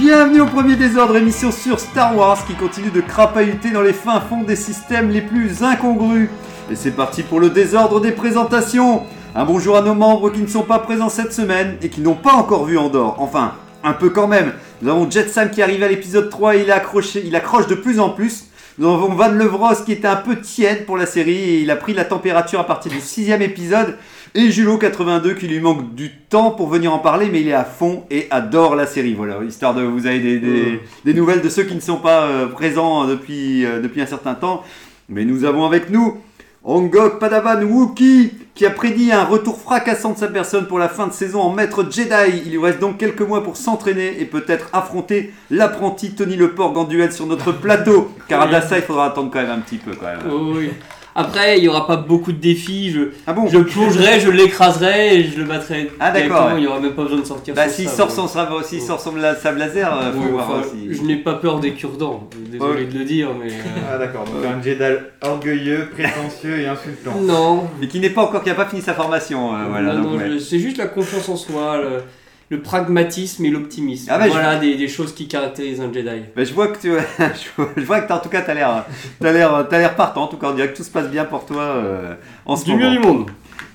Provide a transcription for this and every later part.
Bienvenue au premier désordre, émission sur Star Wars qui continue de crapahuter dans les fins fonds des systèmes les plus incongrus. Et c'est parti pour le désordre des présentations. Un bonjour à nos membres qui ne sont pas présents cette semaine et qui n'ont pas encore vu Andorre. Enfin, un peu quand même. Nous avons Jet Sam qui arrive à l'épisode 3 et il, il accroche de plus en plus. Nous avons Van Levros qui était un peu tiède pour la série et il a pris la température à partir du sixième épisode. Et Julo82 qui lui manque du temps pour venir en parler, mais il est à fond et adore la série. Voilà, histoire de vous avez des, des- des nouvelles de ceux qui ne sont pas euh, présents depuis, euh, depuis un certain temps. Mais nous avons avec nous Ongok Padawan Wookie qui a prédit un retour fracassant de sa personne pour la fin de saison en maître Jedi. Il lui reste donc quelques mois pour s'entraîner et peut-être affronter l'apprenti Tony Leporg en duel sur notre plateau. Car à Dassa, il faudra attendre quand même un petit peu quand même. Oh oui. Après, il n'y aura pas beaucoup de défis. Je, Ah bon je plongerai, je l'écraserai et je le battrai. Ah, d'accord, ouais. Il n'y aura même pas besoin de sortir Bah s'il sort son sabre, s'il sort son sable laser, euh, faut Ouais, voir enfin, aussi. Je n'ai pas peur des cure-dents. Désolé Ouais. de le dire, mais. euh, Ah d'accord, donc un Jedi orgueilleux, prétentieux et insultant. Non. Mais qui n'est pas encore, qui n'a pas fini sa formation. euh, voilà, c'est juste la confiance en soi, le, le pragmatisme et l'optimisme. Ah bah, je- voilà des, des choses qui caractérisent un Jedi. Bah, je vois que tu, je vois- je vois que t'as- en tout cas t'as l'air, t'as l'air, t'as l'air partant. En tout cas, on dirait que tout se passe bien pour toi euh, en ce Du moment. mieux du monde.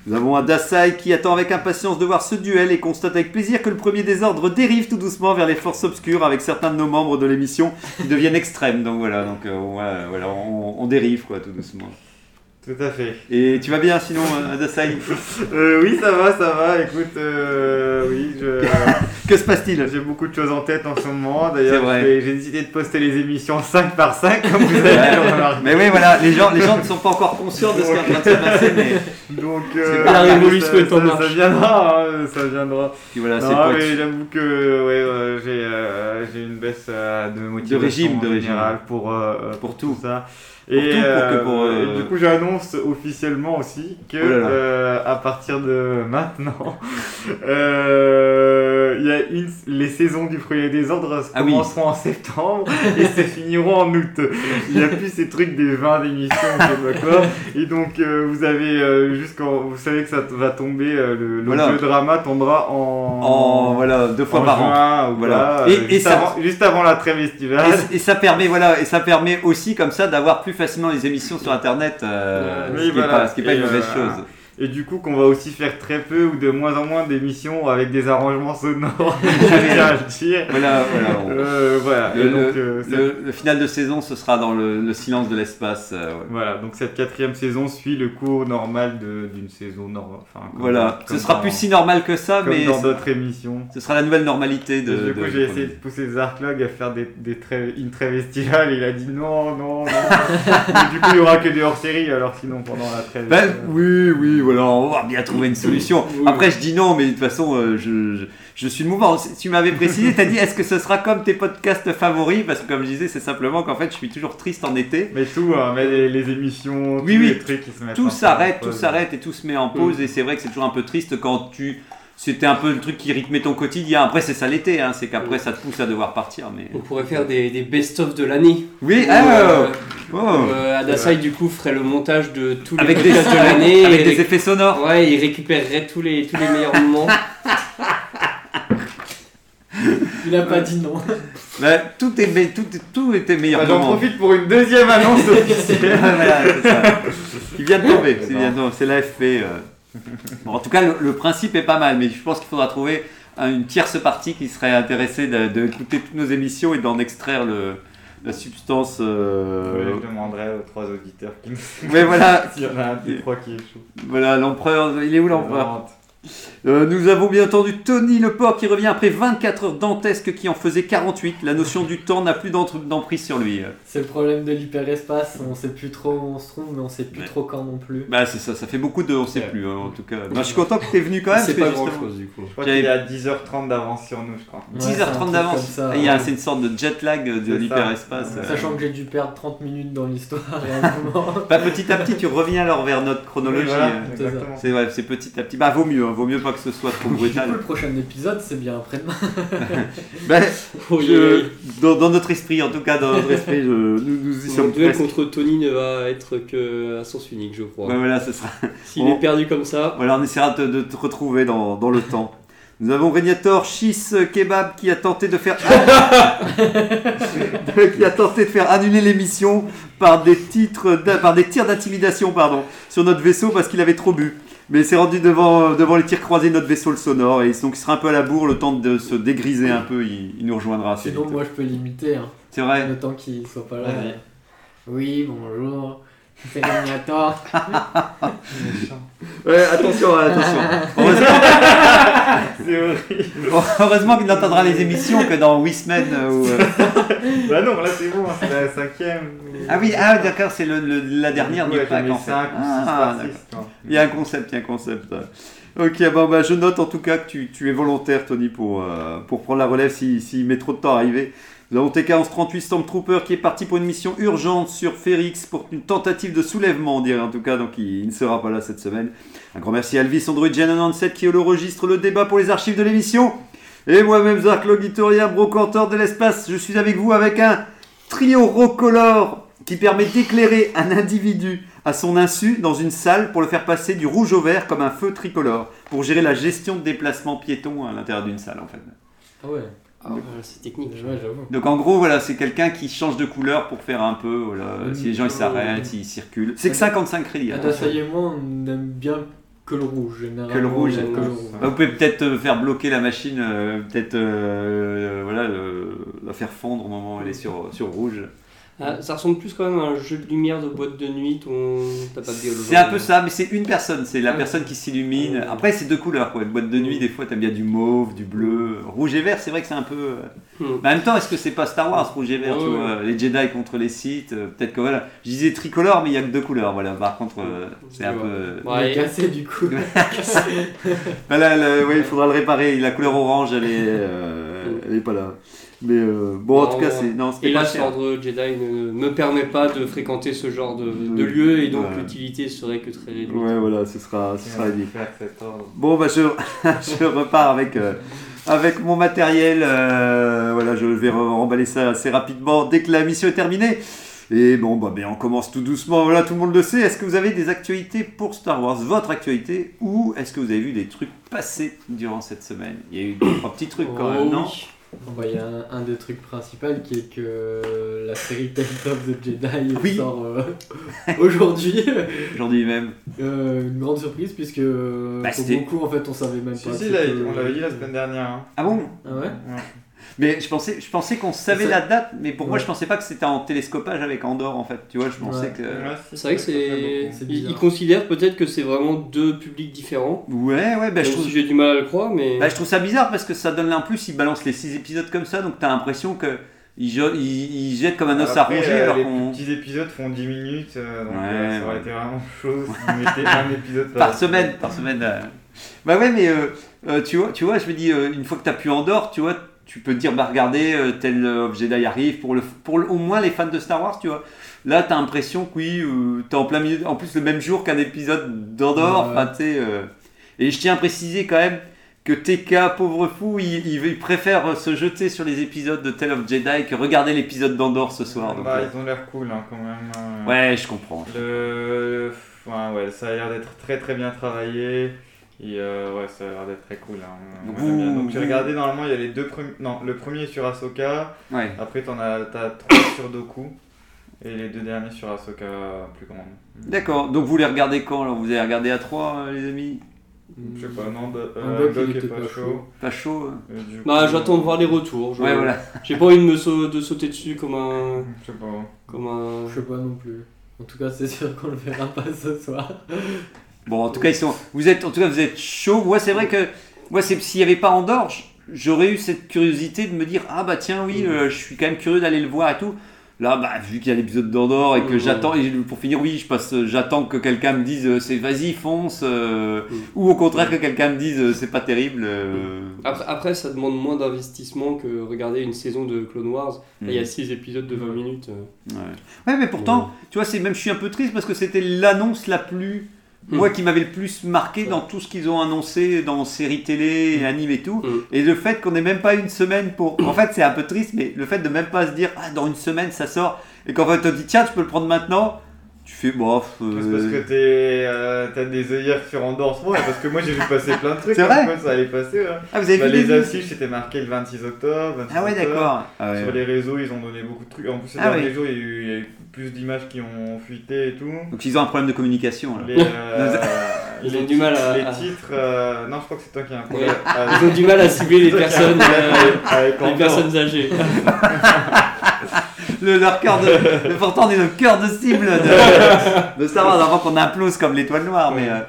Nous avons un Dasai qui attend avec impatience de voir ce duel et constate avec plaisir que le premier désordre dérive tout doucement vers les forces obscures avec certains de nos membres de l'émission qui deviennent extrêmes. Donc voilà, donc euh, voilà, voilà, on, on dérive quoi, tout doucement. Tout à fait. Et tu vas bien sinon, euh, Dasai Euh, oui, ça va, ça va. Écoute, euh, oui, je- Que se passe-t-il? J'ai beaucoup de choses en tête en ce moment. D'ailleurs, j'ai décidé de poster les émissions 5 par 5 comme vous avez remarquer. Mais oui, voilà, les gens, les gens ne sont pas encore conscients de ce qui est en train de se passer, mais Donc, C'est euh, la révolution ça- est en ça- marche. Ça viendra, hein, ça viendra. puis voilà, non, mais j'avoue que ouais, euh, j'ai euh, j'ai une baisse euh, de motivation régime, de en régime. général pour euh, euh, Pour tout. ça. Pour et, tout, pour que euh, pour, euh, et du coup, j'annonce officiellement aussi que Oh là là. euh, à partir de maintenant, euh, il y a une, les saisons du Premier Désordre Ah oui. commenceront en septembre et se finiront en août. Il n'y a plus ces trucs des 20 émissions, je sais pas quoi. Et donc, euh, vous avez euh, jusqu'en, vous savez que ça va tomber, euh, le, le Voilà. jeu drama tombera en, en voilà deux fois en par an. juin, ou Voilà. Et- euh, et juste, ça- avant, juste avant la trêve estivale. Et, et ça permet voilà et ça permet aussi comme ça d'avoir plus facilement les émissions sur internet euh, Oui, ce, qui est voilà. pas, ce qui est pas une mauvaise euh, chose Et du coup, qu'on va aussi faire très peu ou de moins en moins d'émissions avec des arrangements sonores, dire. voilà voilà on- Euh, voilà. Le- Et donc, euh, le, le final de saison ce sera dans le, le silence de l'espace euh, ouais. Voilà, donc cette quatrième saison suit le cours normal d'une saison normale. Enfin, voilà ce sera dans- plus si normal que ça comme mais dans d'autres émissions. ce sera la nouvelle normalité de, Et du coup, j'ai essayé de pousser Zarklog à faire des, des une trêve estivale et il a dit non, non, non. Mais du coup, il y aura que des hors-série alors sinon pendant la trêve. Ben, oui, oui, voilà, on va bien trouver une solution. Après, je dis non, mais de toute façon, euh, je, je, je suis le mouvement. Si Tu m'avais précisé, t'as dit, est-ce que ce sera comme tes podcasts favoris? Parce que, comme je disais, c'est simplement qu'en fait, je suis toujours triste en été. Mais tout, hein, mais les, les émissions, Oui, tous oui. les trucs qui se mettent. un Tout s'arrête, tout s'arrête et tout se met en pause. Et c'est vrai que c'est toujours un peu triste quand tu. C'était un peu le truc qui rythmait ton quotidien. Après, c'est ça l'été, hein, c'est qu'après, ça te pousse à devoir partir. Mais... On pourrait faire des, des best-of de l'année. Oui, Où, ah, euh, oh. euh, Adasai, du coup, ferait le montage de tous les avec des, podcasts de l'année. avec des effets sonores. Ouais, il récupérerait tous les, tous les meilleurs moments. Il a pas dit non. Bah, tout, est, me- tout, tout était meilleur. Ah, J'en moment. profite pour une deuxième annonce officielle. voilà, c'est ça. Qui vient de tomber. C'est bien, non, c'est l'AFP. euh. Bon, en tout cas, le, le principe est pas mal, mais je pense qu'il faudra trouver un- une tierce partie qui serait intéressée d'écouter toutes nos émissions et d'en extraire le, la substance. euh, je demanderai aux trois auditeurs qui nous Ouais, voilà. s'il y en a un des trois qui chaud. Voilà, l'empereur. Il est où l'empereur? Euh, nous avons bien entendu Tony le porc qui revient après 24 heures dantesques qui en faisait 48. La notion du temps n'a plus d'emprise sur lui. C'est le problème de l'hyperespace, on sait plus trop où on se trouve, mais on sait plus Ouais. trop quand non plus. Bah c'est ça, ça fait beaucoup de on sait Ouais. plus hein, en tout cas. Bah, je suis content que t'es venu quand même. C'est pas grand justement- chose du coup. Je crois J'avais- qu'il est à 10h30 d'avance sur nous, je crois. Ouais, c'est un 10h30 truc d'avance. comme ça, Et il y a- ouais. C'est une sorte de jet lag de l'hyperespace. Ouais. euh. Sachant que j'ai dû perdre 30 minutes dans l'histoire à un moment. Bah, petit à petit, tu reviens alors vers notre chronologie. Voilà, euh. c'est petit à petit. Bah vaut mieux, hein, vaut mieux pas que ce soit trop Du coup, brutal. le prochain épisode, c'est bien après-demain. Je- yeah. dans, dans notre esprit, en tout cas, dans notre esprit, je- nous, nous y sommes duel presque. contre Tony ne va être que à sens unique, je crois. Ouais, voilà, ce sera. S'il est perdu comme ça, Voilà, on essaiera de, de te retrouver dans, dans le temps. Nous avons Régnator Chis Kebab qui a tenté de faire qui a tenté de faire annuler l'émission par des titres par des tirs d'intimidation pardon sur notre vaisseau parce qu'il avait trop bu. Mais il s'est rendu devant, devant les tirs croisés de notre vaisseau le sonore et donc il sera un peu à la bourre le temps de se dégriser un peu, il, il nous rejoindra assez Sinon, vite. moi, je peux l'imiter. Hein. C'est vrai. Le temps qu'il soit pas là. Oui, bonjour. C'est Régnator. Ouais, attention, attention. Heureusement, C'est horrible. heureusement qu'il n'entendra les émissions que dans 8 semaines. euh, où, euh, bah non, là c'est bon, c'est la cinquième. Ah oui, ah, d'accord, c'est le, le- la dernière du pack en fait. Ah. Il y a un concept, il y a un concept. Ok, bon, bah, je note en tout cas que tu, tu es volontaire, Tony, pour, euh, pour prendre la relève s'il si, s'il met trop de temps à arriver. Nous avons TK-1138 Stormtrooper qui est parti pour une mission urgente sur Férix pour une tentative de soulèvement, on dirait en tout cas, donc il, ne sera pas là cette semaine. Un grand merci à Elvis Android Gen 97 qui est le registre le débat pour les archives de l'émission. Et moi-même, Zark Logitorien, brocanteur de l'espace, je suis avec vous avec un trio rocolore qui permet d'éclairer un individu à son insu dans une salle pour le faire passer du rouge au vert comme un feu tricolore pour gérer la gestion de déplacement piéton à l'intérieur d'une salle en fait. Ah ouais, ah, c'est technique. ouais j'avoue. Donc en gros voilà c'est quelqu'un qui change de couleur pour faire un peu voilà, Mm. si les gens ils s'arrêtent, s'ils circulent. C'est que 55 crédits. Ah, attention. ça y est, moi, on aime bien que le rouge, généralement. Que le rouge, que le. Bah, vous pouvez peut-être euh, faire bloquer la machine, euh, peut-être euh, euh, voilà, euh, la faire fondre au moment où elle est sur, sur rouge. Ah, ça ressemble plus quand même à un jeu de lumière de boîte de nuit où pas de C'est un peu ça, mais c'est une personne, c'est la Ah. personne qui s'illumine. Ouais. Après, c'est deux couleurs, quoi. Une boîte de nuit, des fois, t'aimes bien du mauve, du bleu. Rouge et vert, c'est vrai que c'est un peu. euh, Hmm. Mais en même temps, est-ce que c'est pas Star Wars, rouge et vert, Ouais, tu ouais. vois? Les Jedi contre les Sith, euh, peut-être que voilà. Je disais tricolore, mais il y a que deux couleurs, voilà. Par contre, euh, c'est un peu. Il Ouais, est cassé du coup. Bah là, là, ouais, il faudra le réparer. La couleur orange, elle est, euh, elle est pas là. Mais euh, bon, en Non, tout cas, c'est. Non, c'était Et pas là, l'ordre Jedi ne me permet pas de fréquenter ce genre de, lieu et donc Ouais. l'utilité serait que très réduite. Ouais, voilà, ce sera, ce sera dit. Bon, bah, je, je repars avec, euh, avec mon matériel. euh, voilà, je vais re- remballer ça assez rapidement dès que la mission est terminée. Et bon, bah, ben, on commence tout doucement. Voilà, tout le monde le sait. Est-ce que vous avez des actualités pour Star Wars? Votre actualité Ou est-ce que vous avez vu des trucs passer durant cette semaine? Il y a eu deux, trois petits trucs quand Oh même, non? oui. Bah, Il y a un, un des trucs principaux qui est que la série Tales of the Jedi Oui. sort euh, aujourd'hui. Aujourd'hui même. Euh, une grande surprise puisque Bah, pour beaucoup en fait on savait même Si, pas. si, que là, on l'avait dit la semaine dernière. hein. Ah bon? Ah ouais Mais je pensais, je pensais qu'on savait la date, mais pour moi je pensais pas que c'était en télescopage avec Andorre en fait. Tu vois, je pensais Ouais. que. Ouais, si, C'est vrai que c'est. Ils, considèrent peut-être que c'est vraiment deux publics différents. Ouais, ouais, bah, je trouve. si j'ai du mal à le croire, mais. Bah, je trouve ça bizarre parce que ça donne là en plus, ils balancent les 6 épisodes comme ça, donc t'as l'impression que ils, ils, ils jettent comme un os à ronger euh, alors les petits épisodes font 10 minutes, euh, donc Ouais, euh, ça aurait ouais. été vraiment chaud mettaient un épisode Par semaine, par semaine. euh. Bah ouais, mais euh, euh, tu, vois, tu vois, je me dis, euh, une fois que t'as pu Andorre, tu vois, tu peux te dire, bah regardez, euh, tel euh, Jedi arrive, pour, le, pour le- au moins les fans de Star Wars, tu vois. Là, t'as l'impression que oui, euh, t'es en plein milieu, en plus le même jour qu'un épisode d'Andorre, enfin, tu sais. Et je tiens à préciser quand même que TK, pauvre fou, il, il, il préfère se jeter sur les épisodes de Tale of Jedi que regarder l'épisode d'Andorre ce soir. donc, Bah, ils ont l'air cool hein, quand même. hein. Ouais, je comprends. Le... enfin, ouais, ça a l'air d'être très très bien travaillé. Et euh, ouais, ça a l'air d'être très cool. hein. Donc Moi, j'aime bien. vous- Donc j'ai vous- regardé, normalement, il y a les deux premiers. Non, le premier est sur Ahsoka. Ouais. Après, t'en as, t'as trois sur Doku. Et les deux derniers sur Ahsoka plus grande. D'accord, donc vous les regardez quand alors? Vous avez regardé à 3, les amis? Je sais pas, non, de- euh, doc, est était pas pas chaud. chaud. Pas chaud hein Euh, Bah, j'attends de voir les retours. Je- Ouais, voilà. J'ai pas envie de me de sauter dessus comme un. Je sais pas. Comme un... Je sais pas non plus. En tout cas c'est sûr qu'on le verra pas ce soir. Bon, en tout cas, ils sont. Vous êtes, en tout cas, vous êtes chaud. Moi, c'est vrai que moi, s'il n'y avait pas Andorre, j- j'aurais eu cette curiosité de me dire ah bah tiens oui, euh, je suis quand même curieux d'aller le voir et tout. Là, bah, vu qu'il y a l'épisode d'Andorre et que Mhm. j'attends, et pour finir, oui, je passe, j'attends que quelqu'un me dise euh, c'est vas-y, fonce, euh, ou au contraire que quelqu'un me dise euh, c'est pas terrible. euh, Après, après, ça demande moins d'investissement que regarder une saison de Clone Wars. Là, il y a Mhm. 6 épisodes de 20 minutes. euh. Ouais. Ouais, mais pourtant, tu vois, c'est même je suis un peu triste parce que c'était l'annonce la plus Mm. Moi qui m'avait le plus marqué dans tout ce qu'ils ont annoncé dans séries télé et animes et tout. Mm. Et le fait qu'on ait même pas une semaine pour. En fait, c'est un peu triste, mais le fait de même pas se dire ah dans une semaine ça sort et qu'en fait on te dit tiens tu peux le prendre maintenant. Tu fais bof. C'est parce euh, que t'es, euh, t'as des œillères ce moment, et parce que moi j'ai vu passer plein de trucs. C'est comme vrai quoi ça allait passer. ouais. Ah vous avez Bah, vu les affiches c'était marqué le 26 octobre. 26 Ah ouais octobre. d'accord. Ah ouais. Sur les réseaux, ils ont donné beaucoup de trucs. En plus, ces Ah derniers ouais. jours, il y, a eu, il y a eu plus d'images qui ont fuité et tout. Donc ils ont un problème de communication. là. Les, euh, Ils ont du mal à- Les titres. euh, Non, je crois que c'est toi qui as un problème. Ils ont du mal à cibler les qui personnes, euh, les personnes âgées. Le, leur cœur de, le- pourtant on est le cœur de cible de, de Star Wars avant qu'on implose comme l'étoile noire. Mais, euh,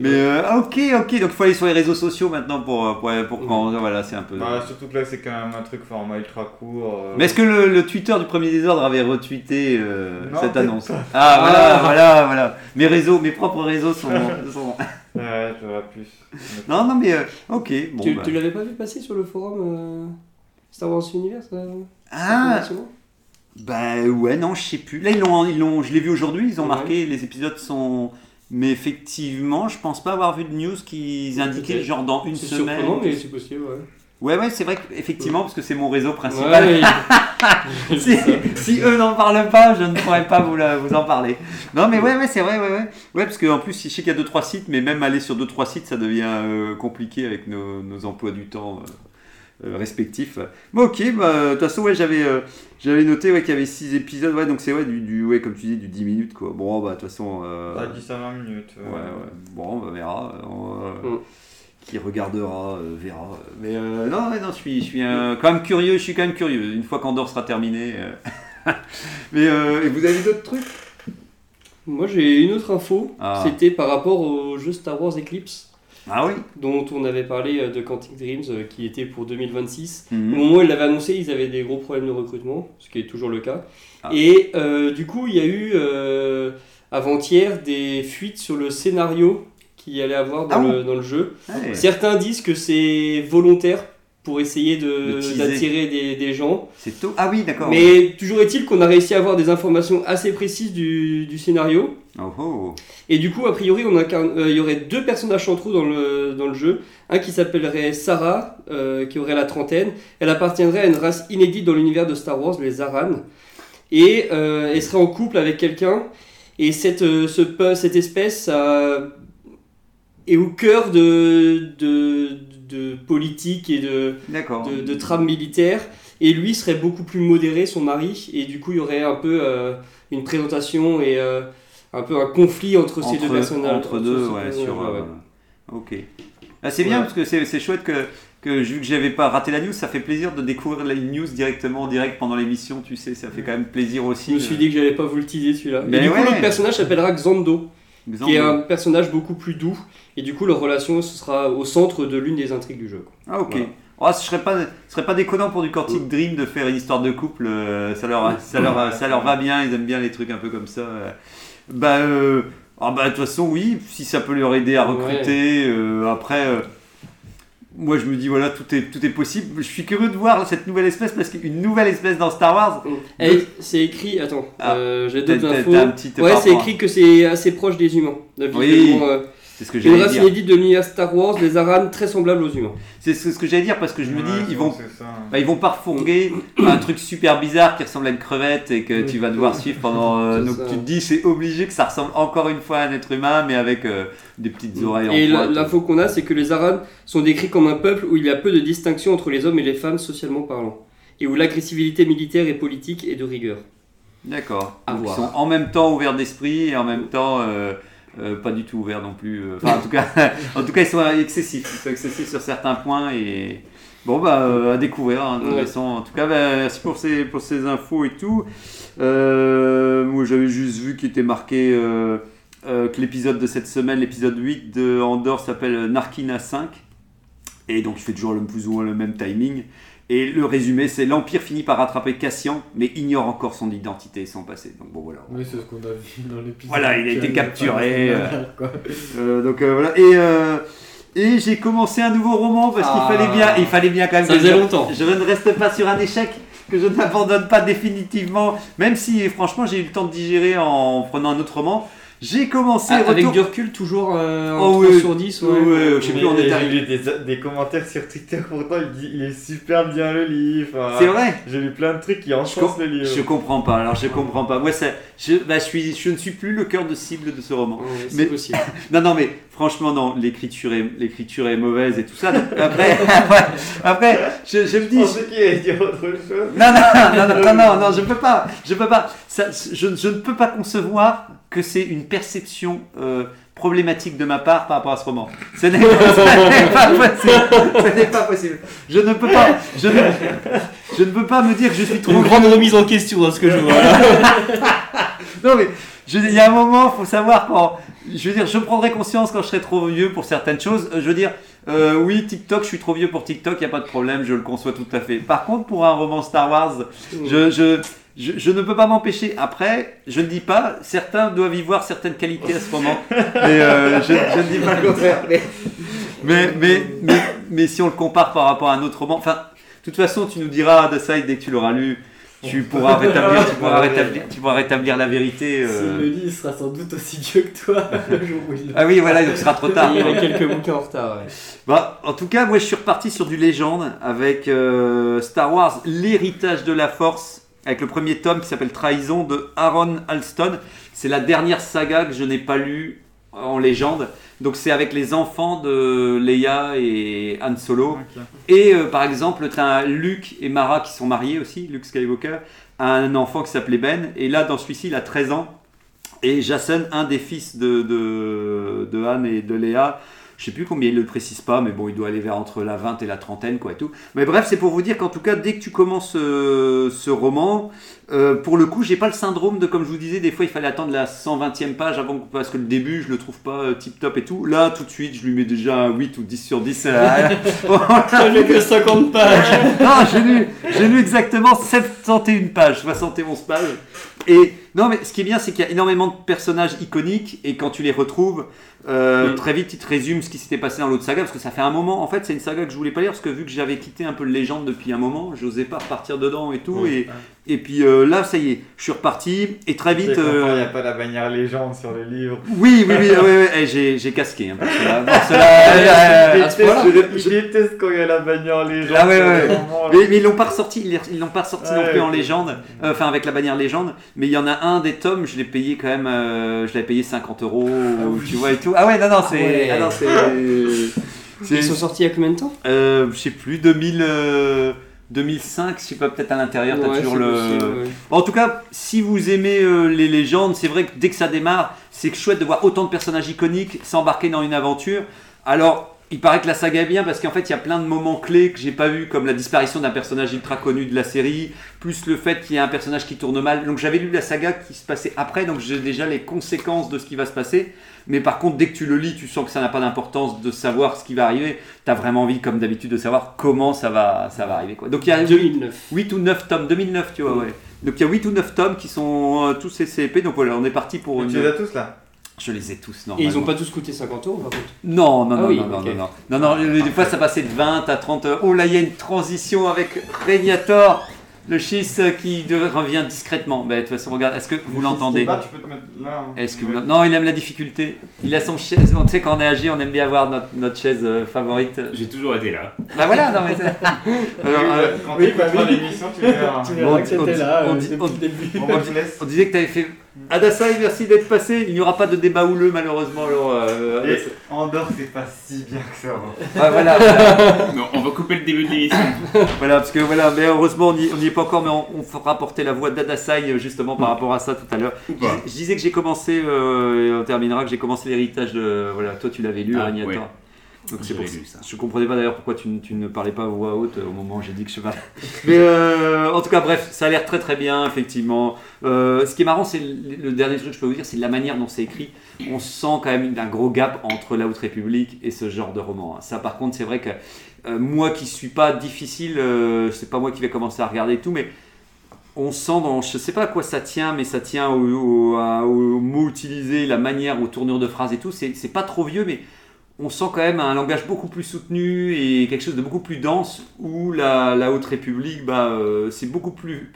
mais euh, ok, ok, donc il faut aller sur les réseaux sociaux maintenant pour, euh, pour, pour quand. Voilà, c'est un peu. Bah, surtout que là, c'est quand même un truc format ultra court. euh. Mais est-ce que le, le Twitter du premier désordre avait retweeté euh, Non, cette peut-être annonce? pas. Ah voilà, Ah. voilà, voilà. Mes réseaux, mes propres réseaux sont. sont- Ouais, j'aurais plus. Non, non, mais euh, ok. Bon, tu bah. tu l'avais pas vu passer sur le forum euh, Star Wars Universe euh, Ah, bah ouais, non, je sais plus. Là, ils l'ont, ils l'ont, je l'ai vu aujourd'hui. Ils ont Ouais. marqué, les épisodes sont. Mais effectivement, je pense pas avoir vu de news qui indiquaient Peut-être. genre dans une semaine. mais c'est possible, ouais. Ouais, ouais, c'est vrai qu'effectivement, parce que c'est mon réseau principal. Ouais, si, si eux n'en parlent pas, je ne pourrais pas vous, la- vous en parler. Non, mais ouais, ouais, c'est vrai, ouais, ouais. Ouais, parce qu'en plus, je sais qu'il y a 2-3 sites, mais même aller sur 2-3 sites, ça devient euh, compliqué avec nos, nos emplois du temps euh, respectifs. Bon, ok, bah, de toute façon, ouais, j'avais euh, j'avais noté ouais, qu'il y avait 6 épisodes, ouais, donc c'est, ouais, du, du, ouais, comme tu dis, du 10 minutes, quoi. Bon, bah, de toute façon. euh, Ça 10 à 20 minutes. Ouais, ouais. Bon, on verra. On, euh, Mm. Qui regardera euh, verra. Mais euh, non, non, je suis, je suis euh, quand même curieux. Je suis quand même curieux. Une fois qu'Andorre sera terminé. euh. Mais euh, et vous avez d'autres trucs? Moi j'ai une autre info, Ah. c'était par rapport au jeu Star Wars Eclipse, Ah oui. dont on avait parlé euh, de Quantic Dreams, euh, qui était pour 2026. Mhm. Au moment où ils l'avaient annoncé, ils avaient des gros problèmes de recrutement, ce qui est toujours le cas. Ah. Et euh, du coup, il y a eu euh, avant-hier des fuites sur le scénario qu'il y allait avoir dans, Ah le, dans le jeu. Ouais. Certains disent que c'est volontaire pour essayer De de- d'attirer des, des gens. C'est tôt. Ah oui, d'accord. Mais toujours est-il qu'on a réussi à avoir des informations assez précises du, du scénario. Oh, oh. Et du coup, a priori, on incarne- euh, il y aurait deux personnages centraux dans le, dans le jeu. Un qui s'appellerait Sarah, euh, qui aurait la trentaine. Elle appartiendrait à une race inédite dans l'univers de Star Wars, les Aran. Et euh, elle serait en couple avec quelqu'un. Et cette, ce, cette espèce est au cœur de, de, de politique et de, de, de trame militaire. Et lui serait beaucoup plus modéré, son mari. Et du coup, il y aurait un peu euh, une présentation et euh, un peu un conflit entre, ces deux personnages. entre deux, ouais, sur. ouais, euh. Ok. Ah, c'est bien parce que c'est chouette que, que vu que j'avais pas raté la news, ça fait plaisir de découvrir la news directement en direct pendant l'émission, tu sais, ça fait quand même plaisir aussi. Je me suis dit que j'allais pas vous le teaser celui-là. Mais et du coup, l'autre personnage s'appellera Xando, qui est un personnage beaucoup plus doux. Et du coup, leur relation ce sera au centre de l'une des intrigues du jeu. quoi. Ah ok. Voilà. Oh, ce serait pas, ce serait pas déconnant pour du Quantic Dream de faire une histoire de couple. euh, ça leur, ça leur, ça leur va bien. Ils aiment bien les trucs un peu comme ça. euh. Bah, euh, ah bah de toute façon oui. Si ça peut leur aider à recruter. euh, après, moi je me dis voilà tout est, tout est possible. Je suis curieux de voir cette nouvelle espèce parce qu'une nouvelle espèce dans Star Wars. Et c'est écrit, attends, Ah, euh, j'ai d'autres infos. t'as un petit Ouais, c'est écrit que c'est assez proche des humains. Oui, euh, C'est ce que une j'allais race dire. inédite de l'univers Star Wars, les Aran très semblables aux humains. C'est ce que j'allais dire parce que je me Ouais, dis ils vont ça. Bah, ils vont un truc super bizarre qui ressemble à une crevette et que tu vas devoir suivre pendant. euh, donc ça. tu te dis c'est obligé que ça ressemble encore une fois à un être humain mais avec euh, des petites oreilles Et en la- pointe. l'info qu'on a, c'est que les Aran sont décrits comme un peuple où il y a peu de distinction entre les hommes et les femmes socialement parlant. Et où l'agressivité militaire et politique est de rigueur. D'accord. Ils sont en même temps ouverts d'esprit et en même temps euh, euh, pas du tout ouverts non plus. euh, Enfin en tout cas, en tout cas ils sont excessifs. Ils sont excessifs sur certains points et. Bon bah euh, à découvrir hein, de toute Ouais. façon. En tout cas bah, merci pour ces, pour ces infos et tout. Moi j'avais juste vu qu'il était marqué que l'épisode de cette semaine, l'épisode 8 de Andorre s'appelle Narkina 5. Et donc il fait toujours le plus ou moins le même timing. Et le résumé, c'est l'Empire finit par rattraper Cassian, mais ignore encore son identité et son passé. Donc bon voilà. Oui, c'est ce qu'on a vu dans l'épisode. Voilà, il a été capturé, quoi. Euh, donc euh, voilà. Et, euh, et j'ai commencé un nouveau roman parce qu'il Ah. fallait bien, il fallait bien quand même. Ça que faisait je- longtemps. Je ne reste pas sur un échec que je n'abandonne pas définitivement, même si franchement j'ai eu le temps de digérer en prenant un autre roman. J'ai commencé. Ah, avec du recul, toujours euh, en Oh 3 oui. sur 10. Ouais, ouais, je sais plus, on est arrivé. lu des, des commentaires sur Twitter, pourtant il dit il est super bien le livre. C'est vrai. J'ai lu plein de trucs qui Je, enchantent le livre. je comprends pas. Alors je comprends pas. Moi, ça, je, bah, je suis, je ne suis plus le cœur de cible de ce roman. Ouais, c'est Mais- possible. Non, non, mais franchement, non, l'écriture est, l'écriture est mauvaise et tout ça. donc après, après, après, je, je me Je dis. pensais qu'il allait dire autre chose. Non, non, non, non, non, non, non, je peux pas, je peux pas. Ça, je, je ne peux pas concevoir que c'est une perception euh, problématique de ma part par rapport à ce roman. Ce n'est pas possible. Pas possible. Je ne peux pas, je ne, je ne peux pas me dire que je suis trop Une grande remise en question dans ce que je vois là. Non mais je- il y a un moment, faut savoir quand. Je veux dire, je prendrai conscience quand je serai trop vieux pour certaines choses. Euh, Je veux dire, euh, oui, TikTok, je suis trop vieux pour TikTok, il y a pas de problème, je le conçois tout à fait. Par contre, pour un roman Star Wars, je, je, je, je ne peux pas m'empêcher. Après, je ne dis pas, certains doivent y voir certaines qualités à ce moment, mais euh, je, je ne dis pas le contraire. Mais, mais, mais, mais, mais si on le compare par rapport à un autre roman, enfin, de toute façon, tu nous diras, Dasai, dès que tu l'auras lu. Tu pourras rétablir, tu pourras rétablir, tu pourras rétablir la vérité. euh. S'il le lit, il sera sans doute aussi vieux que toi le jour où il le Ah oui, voilà, donc ce sera trop tard. Il y a quelques bouquins en retard. ouais. Bah, en tout cas, moi je suis reparti sur du légende avec euh, Star Wars, l'héritage de la force, avec le premier tome qui s'appelle Trahison de Aaron Alston. C'est la dernière saga que je n'ai pas lue en légende. Donc c'est avec les enfants de Leia et Han Solo. Ok. Et euh, par exemple, tu as Luke et Mara qui sont mariés aussi, Luke Skywalker, a un enfant qui s'appelait Ben. Et là, dans celui-ci, il a 13 ans. Et Jason, un des fils de, de, de Han et de Léa, je sais plus combien il le précise pas, mais bon, il doit aller vers entre la 20 et la trentaine, quoi, et tout. Mais bref, c'est pour vous dire qu'en tout cas, dès que tu commences euh, ce roman, euh, pour le coup, j'ai pas le syndrome de, comme je vous disais, des fois, il fallait attendre la 120e page avant, parce que le début, je le trouve pas tip top et tout. Là, tout de suite, je lui mets déjà un 8 ou 10 sur 10. euh, T'as lu que 50 pages. non, j'ai lu, j'ai lu exactement 71 pages, 71 pages. Et non, mais ce qui est bien, c'est qu'il y a énormément de personnages iconiques et quand tu les retrouves, euh, Mm. très vite, ils te résument ce qui s'était passé dans l'autre saga parce que ça fait un moment. En fait, c'est une saga que je voulais pas lire parce que vu que j'avais quitté un peu le légende depuis un moment, j'osais pas repartir dedans et tout. Et, et puis euh, là, ça y est, je suis reparti et très vite. euh, Il n'y a pas la bannière légende sur le livre. oui, oui, oui, oui, oui, eh, j'ai, j'ai casqué. Hein, euh, je déteste, je déteste quand il y a la bannière légende. Ah ouais, ouais. Mais, mais ils l'ont pas ressorti, ils l'ont pas ressorti non plus en légende, euh, enfin avec la bannière légende, mais il y en a un des tomes, je l'ai payé quand même, je l'avais payé 50 euros, tu vois et tout. Ah ouais, non, non, c'est. ouais. ah non, c'est. c'est- Ils sont sortis il y a combien de temps? Je sais plus, 2000, euh, 2005, je sais pas, peut-être à l'intérieur, t'as Ouais, toujours le. possible, ouais. En tout cas, si vous aimez euh, les légendes, c'est vrai que dès que ça démarre, c'est chouette de voir autant de personnages iconiques s'embarquer dans une aventure. Alors, il paraît que la saga est bien parce qu'en fait, il y a plein de moments clés que j'ai pas vu, comme la disparition d'un personnage ultra connu de la série, plus le fait qu'il y a un personnage qui tourne mal. Donc, j'avais lu la saga qui se passait après, donc j'ai déjà les conséquences de ce qui va se passer. Mais par contre, dès que tu le lis, tu sens que ça n'a pas d'importance de savoir ce qui va arriver. Tu as vraiment envie, comme d'habitude, de savoir comment ça va, ça va arriver. Quoi. Donc, il y a 2009. 8 ou 9 tomes, 2009 tu vois, ouais. Donc il y a 8 ou 9 tomes qui sont euh, tous CCP, donc voilà, on est parti pour une... Tu les as tous là? Je les ai tous, Et normalement. ils ont pas tous coûté 50 euros par contre? Non, non, Ah non, oui, non, non, non, non, non, non, euh, des fois ça passait de 20 à 30 euros. Oh là, il y a une transition avec Régnator, le schiste qui revient discrètement. Bah, de toute façon, regarde, est-ce que vous l'entendez tu peux te mettre là. hein. Est-ce que vous Non, il aime la difficulté. Il a son chaise, tu sais, quand on est âgé, on aime bien avoir notre, notre chaise euh, favorite. J'ai toujours été là. Bah voilà, non mais Alors, bah, euh, Quand oui, tu écouteras bah oui. l'émission, tu verras. Tu verras on que dit- on t'étais dit- là on euh, dit- depuis on- le début. On disait que tu avais fait. Adasai, merci d'être passé. Il n'y aura pas de débat houleux malheureusement. Alors, euh. Andorre, c'est pas si bien que ça. hein. Ah, voilà, voilà, Non, on va couper le début de l'émission. voilà, parce que voilà, mais heureusement on n'y est pas encore, mais on, on fera porter la voix d'Adasai euh, justement par rapport à ça tout à l'heure. Je, disais que j'ai commencé, euh, et on terminera, que j'ai commencé l'héritage de. Voilà, toi tu l'avais lu, Ah, ouais. Donc c'est J'avais pour lu ça. Je comprenais pas d'ailleurs pourquoi tu, ne- tu ne parlais pas à voix haute au moment où j'ai dit que je parlais. Mais euh, en tout cas, bref, ça a l'air très très bien, effectivement. Euh, ce qui est marrant, c'est le, le dernier truc que je peux vous dire, c'est la manière dont c'est écrit. On sent quand même un gros gap entre La Haute République et ce genre de roman. hein. Ça, par contre, c'est vrai que euh, moi qui suis pas difficile, euh, c'est pas moi qui vais commencer à regarder et tout, mais on sent dans, je sais pas à quoi ça tient, mais ça tient au, au- à- aux mots utilisés, la manière, aux tournures de phrases et tout. C'est pas trop vieux, mais on sent quand même un langage beaucoup plus soutenu et quelque chose de beaucoup plus dense où la, la Haute République, bah, euh, c'est beaucoup plus.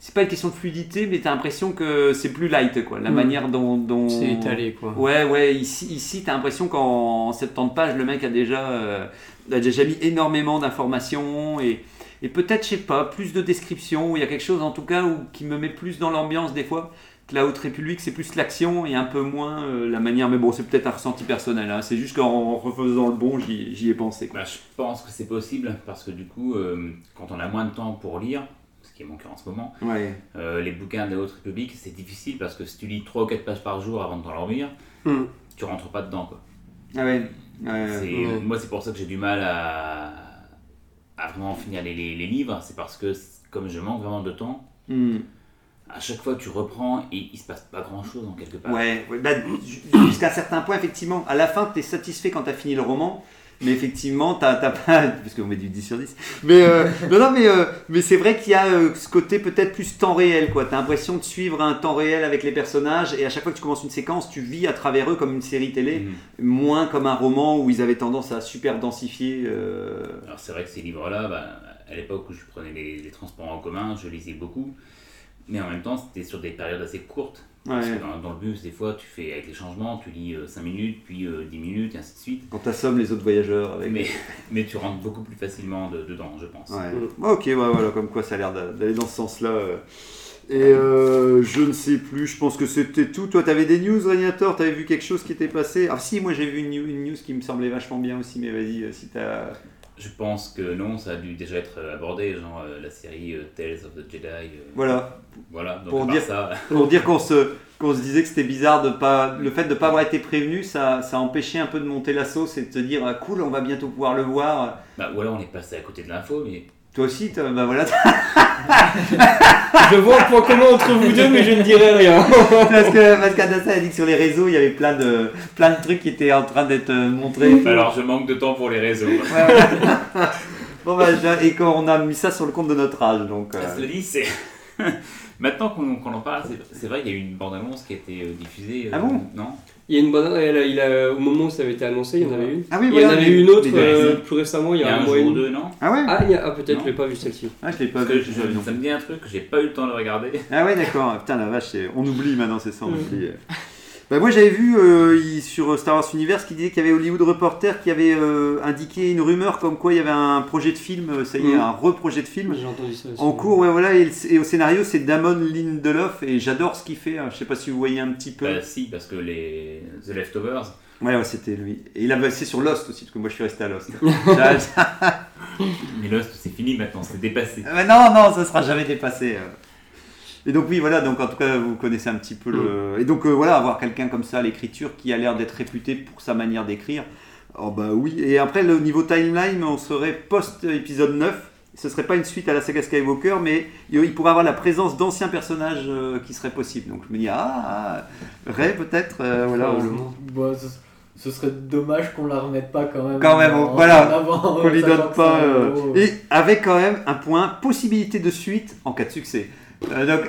C'est pas une question de fluidité, mais t'as l'impression que c'est plus light, quoi. La Mm. manière dont. dont... C'est étalé, quoi. Ouais, ouais, ici, ici t'as l'impression qu'en 70 pages, le mec a déjà, euh, a déjà mis énormément d'informations et, et peut-être, je sais pas, plus de descriptions, il y a quelque chose en tout cas où, qui me met plus dans l'ambiance des fois. Que la Haute République, c'est plus l'action et un peu moins euh, la manière. Mais bon, c'est peut-être un ressenti personnel. hein. C'est juste qu'en refaisant le bon, j'y ai pensé. Bah, je pense que c'est possible parce que du coup, euh, quand on a moins de temps pour lire, ce qui est mon cas en ce moment, Ouais. euh, les bouquins de la Haute République, c'est difficile parce que si tu lis 3 ou 4 pages par jour avant de t'endormir, Hmm. tu rentres pas dedans. Quoi. Ah ouais. ouais. Moi, c'est pour ça que j'ai du mal à, à vraiment finir les, les- les livres. C'est parce que, comme je manque vraiment de temps, Hmm. À chaque fois tu reprends et il se passe pas grand chose en quelque part. Ouais, ouais, bah, ju- jusqu'à un certain point, effectivement. À la fin, tu es satisfait quand tu as fini le roman. Mais effectivement, t'as t'as pas. Parce qu'on met du 10 sur 10. Mais, euh, non, non, mais, euh, mais c'est vrai qu'il y a euh, ce côté peut-être plus temps réel. Tu as l'impression de suivre un temps réel avec les personnages. Et à chaque fois que tu commences une séquence, tu vis à travers eux comme une série télé. Mhm. Moins comme un roman où ils avaient tendance à super densifier. Alors c'est vrai que ces livres-là, bah, à l'époque où je prenais les, les transports en commun, je lisais beaucoup. Mais en même temps, c'était sur des périodes assez courtes. Parce que dans, dans le bus, des fois, tu fais avec les changements, tu lis 5 minutes, puis euh, 10 minutes, et ainsi de suite. Quand t'assommes les autres voyageurs avec. Mais, mais tu rentres beaucoup plus facilement de- dedans, je pense. Ouais. Ok, ouais, voilà, comme quoi ça a l'air d'a- d'aller dans ce sens-là. euh. Et euh, je ne sais plus, je pense que c'était tout. Toi, t'avais des news, Régnator? T'avais vu quelque chose qui était passé? Ah, si, moi j'ai vu une, news- une news qui me semblait vachement bien aussi, mais vas-y, euh, si t'as. Je pense que non, ça a dû déjà être abordé, genre euh, la série euh, Tales of the Jedi. euh, Voilà, voilà, donc Pour dire- ça, pour dire qu'on se, qu'on se disait que c'était bizarre de pas. Le fait de ne pas avoir été prévenu, ça, ça a empêché un peu de monter la sauce et de te dire, ah, cool, on va bientôt pouvoir le voir. bah, ou alors on est passé à côté de l'info, mais Toi aussi, t'as- bah voilà, Je vois un point commun entre vous deux, mais je ne dirai rien. parce que parce qu'Adassa a dit que sur les réseaux, il y avait plein de, plein de trucs qui étaient en train d'être euh, montrés. Bah, alors je manque de temps pour les réseaux. Ouais, bon, bah, je- et quand on a mis ça sur le compte de notre âge, donc. euh, Cela dit, c'est. Maintenant qu'on qu'on en parle, c'est- c'est vrai qu'il y a eu une bande-annonce qui a été euh, diffusée. euh, Ah bon? Non? Il y a une elle il a- au moment où ça avait été annoncé, il y en avait une. Ah oui, il y en voilà, avait mais- une autre mais- euh, plus récemment, il y a, un un mois et jour ou demi. deux, non Ah ouais Ah, il y a- ah, peut-être, Non. je l'ai pas vu celle-ci. Ah, je l'ai pas Parce vu. que je je- l'avais non ça me dit un truc que j'ai pas eu le temps de regarder. Ah ouais, d'accord. Putain, la vache, c'est- on oublie maintenant, c'est ça, on oublie. Bah, moi, j'avais vu euh, il- sur Star Wars Universe qui disait qu'il y avait Hollywood Reporter qui avait euh, indiqué une rumeur comme quoi il y avait un projet de film, euh, ça y est, Mm. un reprojet de film. J'ai entendu ça aussi. En cours, ouais, voilà, et, au scénario, c'est Damon Lindelof, et j'adore ce qu'il fait. hein. Je sais pas si vous voyez un petit peu. Bah, si, parce que les The Leftovers, Ouais, ouais, c'était lui. Et il a bossé sur Lost aussi, parce que moi, je suis resté à Lost. Mais Lost c'est fini maintenant, c'est dépassé. Mais non, non, ça sera jamais dépassé. Et donc oui, voilà, donc en tout cas, vous connaissez un petit peu le... Et donc euh, voilà, avoir quelqu'un comme ça à l'écriture qui a l'air d'être réputé pour sa manière d'écrire, oh bah oui. Et après, le niveau timeline, on serait post-épisode 9. Ce serait pas une suite à la saga Skywalker, mais il pourrait avoir la présence d'anciens personnages euh, qui seraient possibles. Donc je me dis, ah, Ray peut-être, euh, voilà. Probablement. Bon, ce, ce serait dommage qu'on la remette pas quand même. Quand même, en- voilà, qu'on lui donne pas. Et avec quand même un point possibilité de suite en cas de succès. Euh, donc,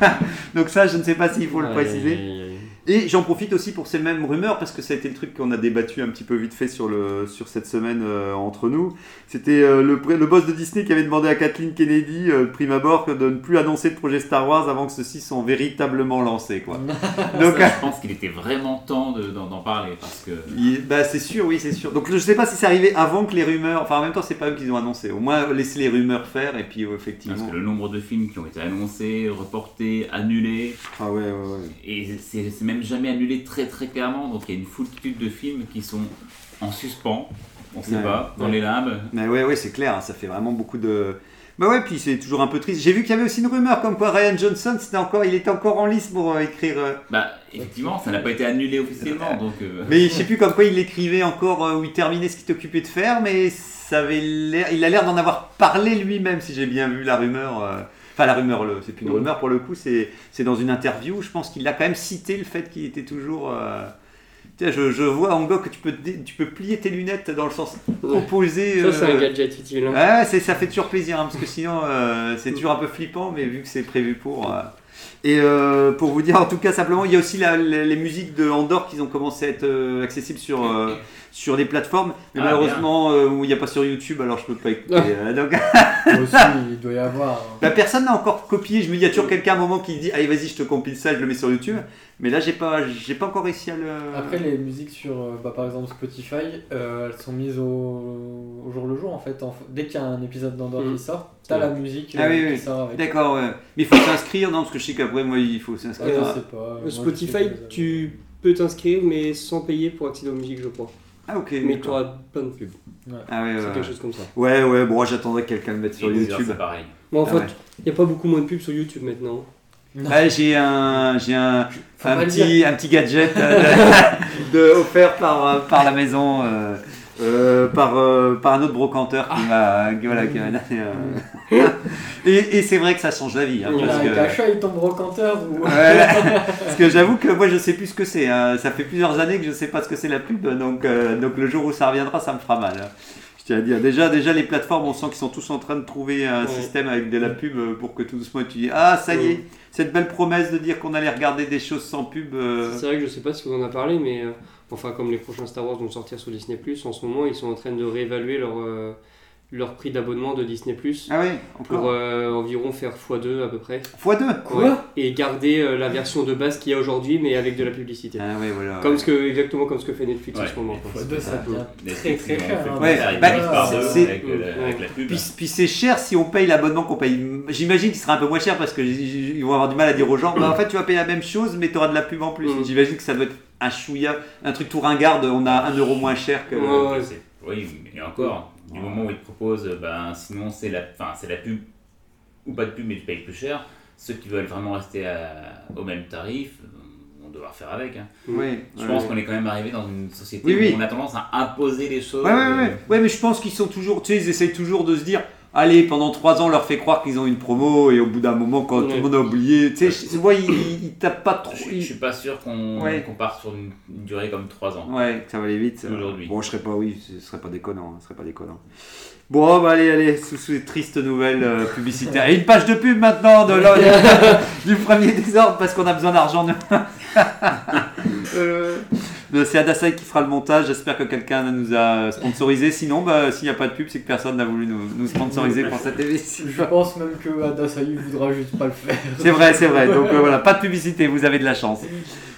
donc ça, je ne sais pas s'il faut le préciser. Et j'en profite aussi pour ces mêmes rumeurs, parce que ça a été le truc qu'on a débattu un petit peu vite fait sur, le, sur cette semaine euh, entre nous. C'était euh, le, le boss de Disney qui avait demandé à Kathleen Kennedy, euh, prime abord, de ne plus annoncer de projet Star Wars avant que ceux-ci sont véritablement lancés. Quoi. Donc, Ça, je pense qu'il était vraiment temps de- d'en parler parce que. bah, c'est sûr, oui, c'est sûr. Donc je sais pas si c'est arrivé avant que les rumeurs. Enfin, en même temps, c'est pas eux qui ont annoncé. Au moins, laisser les rumeurs faire, et puis euh, Parce effectivement. que le nombre de films qui ont été annoncés, reportés, annulés, Ah ouais, ouais, ouais. et c'est c'est même jamais annulé très très clairement, donc il y a une foultitude de films qui sont en suspens, on sait Ouais, pas, dans ouais. les limbes. Mais ouais, ouais, c'est clair, hein, ça fait vraiment beaucoup de. Bah ouais, puis c'est toujours un peu triste. J'ai vu qu'il y avait aussi une rumeur comme quoi Ryan Johnson, c'était encore, il était encore en lice pour euh, écrire. euh, Bah, effectivement, ça n'a pas été annulé officiellement, donc. euh, Mais je sais plus comme quoi il écrivait encore où il terminait ce qu'il t'occupait de faire, mais ça avait l'air, il a l'air d'en avoir parlé lui-même si j'ai bien vu la rumeur. Euh, Enfin la rumeur, le- c'est plus une rumeur pour le coup, c'est c'est dans une interview. Je pense qu'il a quand même cité le fait qu'il était toujours. euh, Tiens, je, je vois en que tu peux, tu peux plier tes lunettes dans le sens opposé. Ça, c'est euh, un gadget utile. hein. Ouais, ça fait toujours plaisir, hein, parce que sinon, euh, c'est toujours un peu flippant, mais vu que c'est prévu pour. euh. Et euh, pour vous dire, en tout cas, simplement, il y a aussi la- les, les musiques de Andorre qui ont commencé à être euh, accessibles sur, euh, sur les plateformes, mais Ah, malheureusement, euh, où il n'y a pas sur YouTube, alors je peux pas écouter. euh, donc, Moi aussi, il doit y avoir. hein. bah, personne n'a encore copié. Je me dis, il y a toujours quelqu'un à un moment qui dit, allez, vas-y, je te compile ça, je le mets sur YouTube. Mais là, j'ai pas, j'ai pas encore réussi à le. Après, les musiques sur, euh, bah, par exemple, Spotify, euh, elles sont mises au, au jour le jour en fait. En- dès qu'il y a un épisode d'Andorre Mm. qui sort, t'as la musique Ah oui, qui oui. sort avec. D'accord, ouais. Mais il faut s'inscrire, non Parce que je sais qu'après, moi, il faut Ah, s'inscrire. je à- sais pas. Moi, je sais Spotify, tu peux t'inscrire, mais sans payer pour accéder aux musiques, je crois. Ah, ok. Mais tu auras plein de pubs. Ah, ouais, C'est ouais, quelque chose comme ça. Ouais, ouais, bon, j'attendrai que quelqu'un le mette sur et YouTube. c'est pareil. Mais en Ah fait, ouais. il n'y a pas beaucoup moins de pubs sur YouTube maintenant. Ouais, j'ai un, j'ai un, un petit, un petit gadget euh, de, de- offert par, euh, par la maison, euh, euh, par, euh, par un autre brocanteur qui m'a, qui- voilà, qui m'a donné. euh. et et c'est vrai que ça change la vie. hein, Il parce a un que- cachet, il tombe brocanteur ou. Ouais, parce que j'avoue que moi je sais plus ce que c'est. hein. Ça fait plusieurs années que je sais pas ce que c'est la pub, donc, euh, donc le jour où ça reviendra, ça me fera mal. Je tiens à dire. Déjà, déjà les plateformes, on sent qu'ils sont tous en train de trouver un Ouais. système avec de la pub euh, pour que tout doucement tu dis Ah, ça y est, cette belle promesse de dire qu'on allait regarder des choses sans pub. euh, C'est vrai que je sais pas si on en a parlé, mais euh, enfin, comme les prochains Star Wars vont sortir sur Disney, en ce moment, ils sont en train de réévaluer leur, euh, leur prix d'abonnement de Disney Ah oui, pour euh, environ faire x2 à peu près. x2 Ouais. Et garder euh, la version de base qu'il y a aujourd'hui, mais avec de la publicité. Ah oui, voilà. Comme ce que, exactement comme ce que fait Netflix en Ouais, ce moment. quoi. Fois deux, ça devient Netflix, très très cher. hein. Ouais. Puis, puis c'est cher si on paye l'abonnement qu'on paye. J'imagine qu'il sera un peu moins cher parce qu'ils vont avoir du mal à dire aux gens bah, en fait, tu vas payer la même chose, mais tu auras de la pub en plus. Mm. J'imagine que ça doit être un chouïa, un truc tout ringarde. On a un euro moins cher que. Ouais, ouais. C'est- Oui, et encore, du moment où ils te proposent, ben, sinon c'est la, enfin, c'est la pub ou pas de pub, mais tu payes plus cher. Ceux qui veulent vraiment rester à- au même tarif, euh, on doit devoir faire avec. hein. Oui, Je ouais, pense ouais. qu'on est quand même arrivé dans une société Oui, oui. où on a tendance à imposer les choses. Ouais, ouais, euh, ouais. Ouais, mais je pense qu'ils sont toujours. Tu sais, ils essayent toujours de se dire. Allez, pendant trois ans, on leur fait croire qu'ils ont une promo et au bout d'un moment, quand tout le monde a oublié, tu sais, je vois, ils, tapent pas trop. Je, suis pas sûr qu'on Ouais. parte sur une, une durée comme 3 ans. Ouais, que ça va aller vite. Aujourd'hui. Bon, je serais pas, oui, ce serait pas déconnant, hein, ce serait pas déconnant. Bon, bah allez, allez, sous, sous les tristes nouvelles euh, publicitaires. Et une page de pub maintenant de du premier désordre parce qu'on a besoin d'argent. Euh, c'est Adasai qui fera le montage. J'espère que quelqu'un nous a sponsorisé. Sinon, bah, s'il n'y a pas de pub, c'est que personne n'a voulu nous, nous sponsoriser pour cette émission. Je pense même que Adasai voudra juste pas le faire. C'est vrai, c'est vrai. Donc euh, voilà, pas de publicité, vous avez de la chance.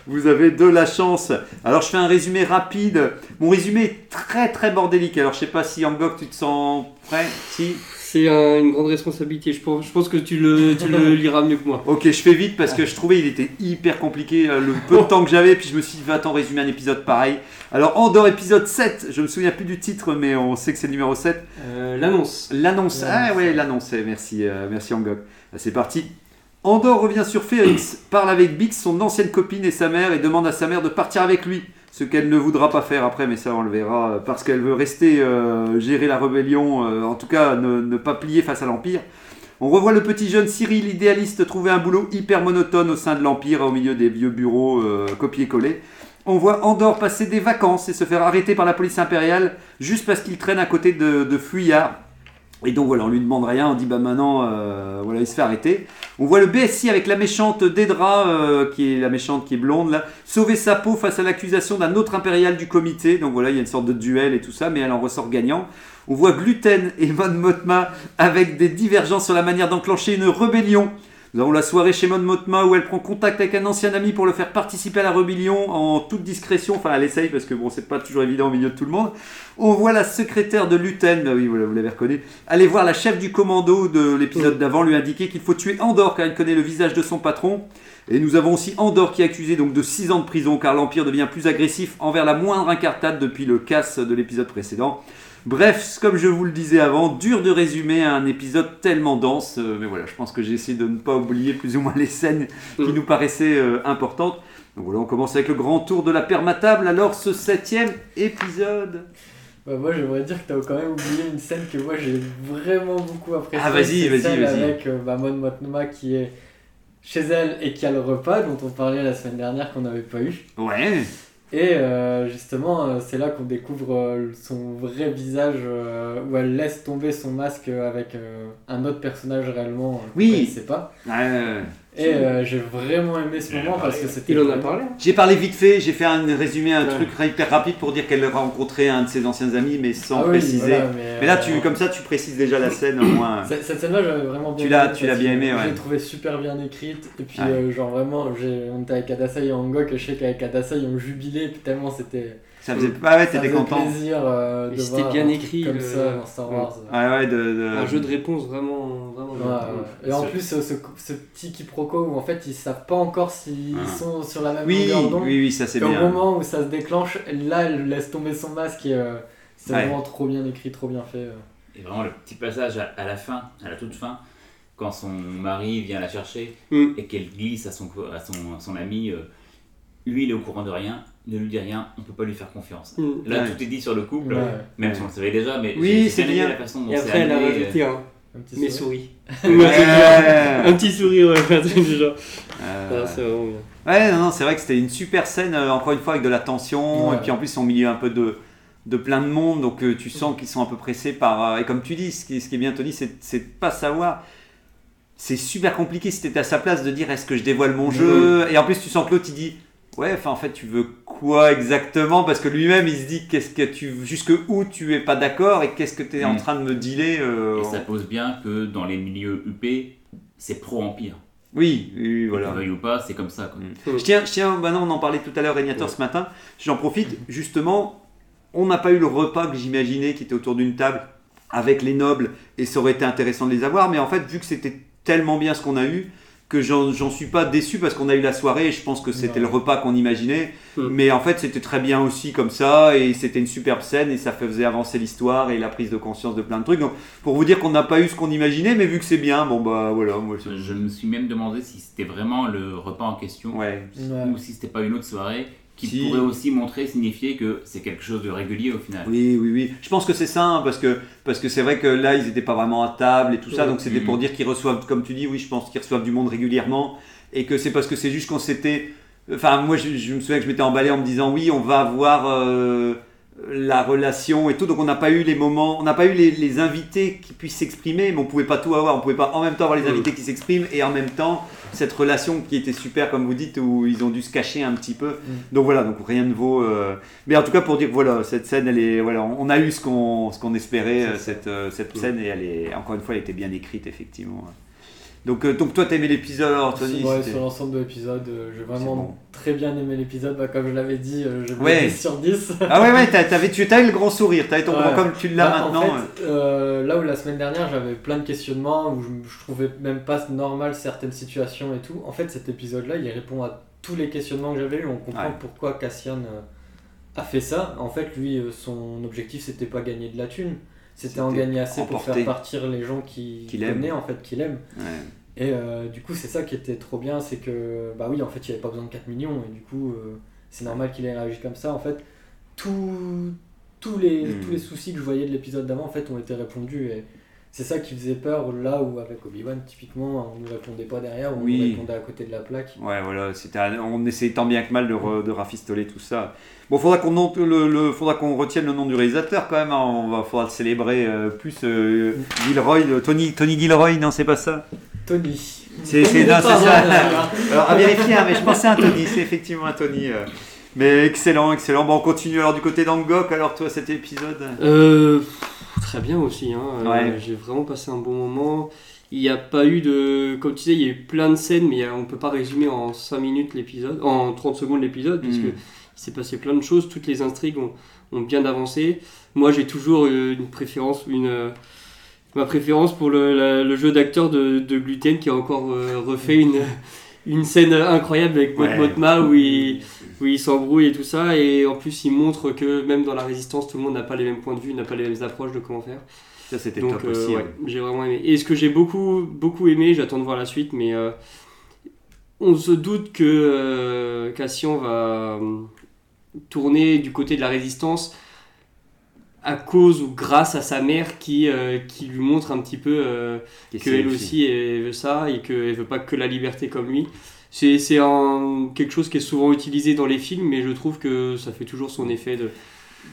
Vous avez de la chance. Alors je fais un résumé rapide. Mon résumé est très très bordélique. Alors je sais pas si Angok tu te sens prêt? Si C'est un- une grande responsabilité. Je pense, je pense que tu le, tu le liras mieux que moi. Ok, je fais vite parce que je trouvais il était hyper compliqué euh, le peu de temps que j'avais. Puis je me suis dit, va-t'en résumer un épisode pareil. Alors Andorre épisode 7, je me souviens plus du titre, mais on sait que c'est le numéro 7. Euh, L'annonce. L'annonce. Ah ouais, l'annonce. eh, Merci, euh, merci Angok. Ah, C'est parti. Andor revient sur Férix, parle avec Bix, son ancienne copine et sa mère, et demande à sa mère de partir avec lui. Ce qu'elle ne voudra pas faire après, mais ça on le verra, euh, parce qu'elle veut rester euh, gérer la rébellion, euh, en tout cas ne, pas plier face à l'Empire. On revoit le petit jeune Cyril, idéaliste, trouver un boulot hyper monotone au sein de l'Empire, au milieu des vieux bureaux copier-coller. On voit Andor passer des vacances et se faire arrêter par la police impériale juste parce qu'il traîne à côté de, de fuyards. Et donc voilà, on lui demande rien, on dit bah maintenant, euh, voilà, il se fait arrêter. On voit le BSI avec la méchante Dedra, euh, qui est la méchante qui est blonde là, sauver sa peau face à l'accusation d'un autre impérial du comité. Donc voilà, il y a une sorte de duel et tout ça, mais elle en ressort gagnant. On voit Gluten et Mon Motma avec des divergences sur la manière d'enclencher une rébellion. Nous avons la soirée chez Mon Motma où elle prend contact avec un ancien ami pour le faire participer à la rébellion en toute discrétion. Enfin, elle essaye parce que bon, c'est pas toujours évident au milieu de tout le monde. On voit la secrétaire de Luten, bah oui, vous l'avez reconnu, aller voir la chef du commando de l'épisode d'avant, lui indiquer qu'il faut tuer Andor car il connaît le visage de son patron. Et nous avons aussi Andor qui est accusé donc de 6 ans de prison car l'Empire devient plus agressif envers la moindre incartade depuis le casse de l'épisode précédent. Bref, comme je vous le disais avant, dur de résumer un épisode tellement dense, euh, mais voilà, je pense que j'ai essayé de ne pas oublier plus ou moins les scènes qui Mm. nous paraissaient euh, importantes. Donc voilà, on commence avec le grand tour de la permatable. Alors, ce septième épisode. Bah, moi j'aimerais dire que t'as quand même oublié une scène que moi j'ai vraiment beaucoup appréciée. Ah, vas-y, vas-y, vas-y. Avec euh, bah, Mon Motma qui est chez elle et qui a le repas dont on parlait la semaine dernière qu'on n'avait pas eu. Ouais. Et euh, justement, euh, c'est là qu'on découvre euh, son vrai visage où elle laisse tomber son masque avec un autre personnage réellement Oui. connaissait pas. Ouais. Et euh, j'ai vraiment aimé ce moment parce parlé, que c'était. Il en a parlé. J'ai parlé vite fait, j'ai fait un résumé, un Ouais. truc hyper rapide pour dire qu'elle a rencontré un de ses anciens amis, mais sans Ah oui, préciser. voilà, mais, Mais là, euh, tu, comme ça, tu précises déjà la scène au moins. Cette, cette scène-là, j'avais vraiment bien Tu l'as- tu l'as bien aimé, ouais. Je l'ai trouvé super bien écrite. Et puis, Ouais. euh, genre vraiment, j'ai- on était avec Adasai et Angok, et je sais qu'avec Adasai, on jubilait tellement c'était. Ça faisait pas, ouais, t'étais content. plaisir euh, de Et c'était voir bien écrit, Comme le- ça dans Star. Wars. Ouais, ouais, de. de- Un jeu de réponse vraiment, vraiment. Ouais, bien. ouais. Et en plus, ce, ce- ce petit quiproquo où en fait ils savent pas encore s'ils Ah. sont sur la même Oui, longueur d'onde. oui, oui, ça c'est Et au bien. moment où ça se déclenche, là elle laisse tomber son masque et euh, c'est Ouais. vraiment trop bien écrit, trop bien fait. euh. Et vraiment le petit passage à, à la fin, à la toute fin, quand son mari vient la chercher Mm. et qu'elle glisse à son, à son, à son ami, euh, lui il est au courant de rien, ne lui dit rien, on peut pas lui faire confiance. Mm. Là Ouais. tout est dit sur le couple, Ouais. même Ouais. si on le savait déjà, mais Oui, c'est bien la façon dont Et après, elle a rajouté un. Un petit Mes sourire. souris. Un petit sourire, ouais, un truc du genre. Euh, c'est vraiment bien. Ouais, non, non, c'est vrai que c'était une super scène, euh, encore une fois, avec de la tension, Ouais. et puis en plus, ils sont au milieu un peu de, de plein de monde, donc euh, tu sens qu'ils sont un peu pressés par. euh, et comme tu dis, ce qui, ce qui est bien, Tony, c'est de pas savoir. C'est super compliqué si t'étais à sa place de dire est-ce que je dévoile mon jeu? Et en plus, tu sens que l'autre il dit ouais, enfin en fait, tu veux quoi exactement? Parce que lui-même il se dit qu'est-ce que tu. jusque où tu es pas d'accord et qu'est-ce que tu es en Mm. train de me dealer euh, Et ça pose bien que dans les milieux UP, c'est pro-empire. Oui, oui, oui, Voilà. voilà. Veuille ou pas, c'est comme ça. Quoi. Je tiens, je tiens, bah non, on en parlait tout à l'heure, Régnateur, ce matin. J'en profite, justement, on n'a pas eu le repas que j'imaginais qui était autour d'une table avec les nobles et ça aurait été intéressant de les avoir, mais en fait, vu que c'était tellement bien ce qu'on a eu, que j'en suis pas déçu parce qu'on a eu la soirée et je pense que c'était le repas qu'on imaginait, Mm. mais en fait, c'était très bien aussi comme ça et c'était une superbe scène et ça faisait avancer l'histoire et la prise de conscience de plein de trucs. Donc, pour vous dire qu'on n'a pas eu ce qu'on imaginait, mais vu que c'est bien, bon bah voilà, moi je- Je me suis même demandé si c'était vraiment le repas en question Ouais. Ouais. ou si c'était pas une autre soirée qui pourrait aussi montrer, signifier que c'est quelque chose de régulier au final. Oui, oui, oui. Je pense que c'est ça, hein, parce que parce que c'est vrai que là, ils n'étaient pas vraiment à table et tout ça, donc c'était pour dire qu'ils reçoivent, comme tu dis, oui, je pense qu'ils reçoivent du monde régulièrement, et que c'est parce que c'est juste qu'on s'était... Enfin, moi, je, je me souviens que je m'étais emballé en me disant, oui, on va avoir euh, la relation et tout, donc on n'a pas eu les moments, on n'a pas eu les, les invités qui puissent s'exprimer, mais on pouvait pas tout avoir, on pouvait pas en même temps avoir les Mhm. invités qui s'expriment, et en même temps, cette relation qui était super, comme vous dites, où ils ont dû se cacher un petit peu. Donc voilà, donc rien ne vaut... euh, mais en tout cas, pour dire voilà, cette scène, elle est, voilà, on a eu ce qu'on ce qu'on espérait, euh, cette, euh, cette Mm. scène, et elle est, encore une fois, elle était bien écrite, effectivement. Donc, euh, donc toi, t'as aimé l'épisode, alors, Tony Ouais, sur l'ensemble de l'épisode, euh, j'ai vraiment bon. très bien aimé l'épisode. Bah, comme je l'avais dit, euh, j'ai Ouais. ouais. 10 sur 10. Ah ouais, ouais, t'as- t'avais, tu le grand sourire, t'avais ton Ouais. grand comme tu l'as Bah, maintenant. En fait, euh, là où la semaine dernière j'avais plein de questionnements, où je, je trouvais même pas normal certaines situations et tout, en fait cet épisode-là il répond à tous les questionnements que j'avais eu. On comprend Ouais. pourquoi Cassian euh, a fait ça. En fait, lui, euh, son objectif c'était pas gagner de la thune, c'était en gagner assez pour faire partir les gens qui Qu'il aime. en fait, qu'il aime. Ouais. Et euh, du coup, c'est ça qui était trop bien, c'est que, bah oui, en fait, il n'y avait pas besoin de 4 millions, et du coup, euh, c'est normal qu'il ait réagi comme ça. En fait, tout- tous, les, Mm. tous les soucis que je voyais de l'épisode d'avant, en fait, ont été répondus, et c'est ça qui faisait peur, là où avec Obi-Wan, typiquement, on nous répondait pas derrière, on Oui. nous répondait à côté de la plaque. Ouais, voilà, c'était un- on essayait tant bien que mal de, re- de rafistoler tout ça. Bon, faudra qu'on le, le- faudra qu'on retienne le nom du réalisateur quand même. hein. On va, faudra le célébrer euh, plus. euh, Gilroy, euh, Tony, Tony Gilroy, non, c'est pas ça? Tony. C'est, ça. Alors à vérifier, hein, mais je pensais à un Tony, c'est effectivement un Tony. euh. Mais excellent, excellent. Bon, on continue alors du côté d'Angok. Alors toi, cet épisode? Euh, très bien aussi. Hein. Euh, Ouais. J'ai vraiment passé un bon moment. Il n'y a pas eu de. Comme tu disais, il y a eu plein de scènes, mais on peut pas résumer en 5 minutes l'épisode, en 30 secondes l'épisode, parce Mm. que il s'est passé plein de choses. Toutes les intrigues ont, ont bien avancé. Moi, j'ai toujours une préférence, une. Ma préférence pour le, la- le jeu d'acteur de, de Gluten qui a encore euh, refait une, une scène incroyable avec Mot Ouais. Motma où il, où il s'embrouille et tout ça. Et en plus, il montre que même dans la résistance, tout le monde n'a pas les mêmes points de vue, n'a pas les mêmes approches de comment faire. Ça, c'était top euh, aussi. ouais, ouais. j'ai vraiment aimé. Et ce que j'ai beaucoup, beaucoup aimé, j'attends de voir la suite, mais euh, on se doute que euh, Cassian va euh, tourner du côté de la résistance à cause ou grâce à sa mère qui, euh, qui lui montre un petit peu euh, qu'elle aussi elle veut ça et qu'elle veut pas que la liberté comme lui. C'est quelque chose qui est souvent utilisé dans les films, mais je trouve que ça fait toujours son effet de.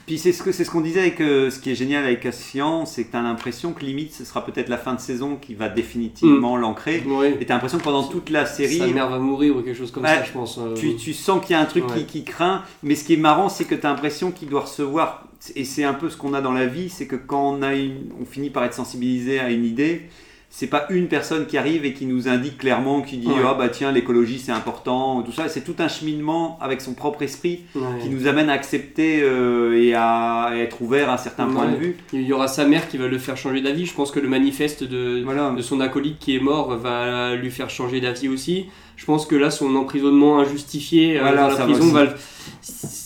Puis c'est ce que c'est ce qu'on disait avec euh, ce qui est génial avec Cassian, c'est que tu as l'impression que limite ce sera peut-être la fin de saison qui va définitivement l'ancrer. Ouais. Et tu as l'impression que pendant toute la série, Sa mère va mourir ou quelque chose comme ça, je pense. euh. tu, tu sens qu'il y a un truc Ouais. qui, qui craint, mais ce qui est marrant, c'est que tu as l'impression qu'il doit recevoir, et c'est un peu ce qu'on a dans la vie, c'est que quand on, a une, on finit par être sensibilisé à une idée, c'est pas une personne qui arrive et qui nous indique clairement, qui dit Ouais. ah bah tiens l'écologie c'est important, tout ça, c'est tout un cheminement avec son propre esprit Ouais. qui nous amène à accepter euh, et à être ouvert à certains points de Ouais. vue. Il y aura sa mère qui va le faire changer d'avis. Je pense que le manifeste de, Voilà. de son acolyte qui est mort va lui faire changer d'avis aussi. Je pense que là, son emprisonnement injustifié euh, Voilà, dans la va prison va le-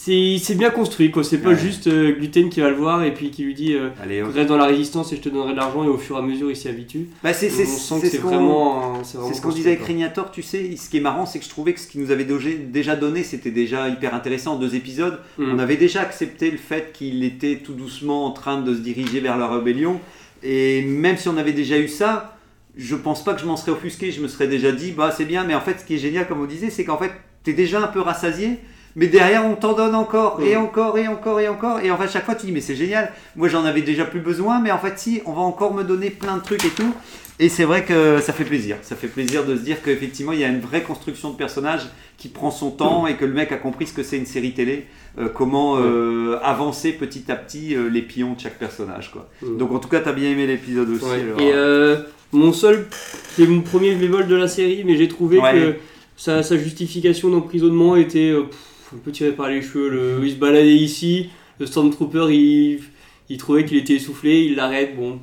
C'est c'est bien construit, quoi. C'est pas Ouais. juste euh, Gluten qui va le voir et puis qui lui dit euh, Allez, reste dans la résistance et je te donnerai de l'argent et au fur et à mesure il s'y habitue. Bah, c'est On c'est- sent c'est que ce vraiment. C'est ce qu'on disait avec. Régnator, tu sais, ce qui est marrant, c'est que je trouvais que ce qu'il nous avait déjà donné, c'était déjà hyper intéressant en deux épisodes. Mm. On avait déjà accepté le fait qu'il était tout doucement en train de se diriger vers la rébellion. Et même si on avait déjà eu ça, je pense pas que je m'en serais offusqué. Je me serais déjà dit, bah c'est bien, mais en fait, ce qui est génial, comme on disait, c'est qu'en fait, tu es déjà un peu rassasié. Mais derrière, on t'en donne encore, et Mm. encore, et encore, et encore. Et en fait, chaque fois, tu dis, mais c'est génial. Moi, j'en avais déjà plus besoin, mais en fait, si, on va encore me donner plein de trucs et tout. Et c'est vrai que ça fait plaisir. Ça fait plaisir de se dire qu'effectivement, il y a une vraie construction de personnage qui prend son temps et que le mec a compris ce que c'est une série télé, euh, comment euh, avancer petit à petit euh, les pions de chaque personnage. Quoi. Mm. Donc en tout cas, tu as bien aimé l'épisode aussi. Ouais. Et euh, mon seul, c'est mon premier bémol de la série, mais j'ai trouvé Ouais. que sa, sa justification d'emprisonnement était pff, un peu tirée par les cheveux. Le, il se baladait ici, le Stormtrooper, il, il trouvait qu'il était essoufflé, il l'arrête. Bon,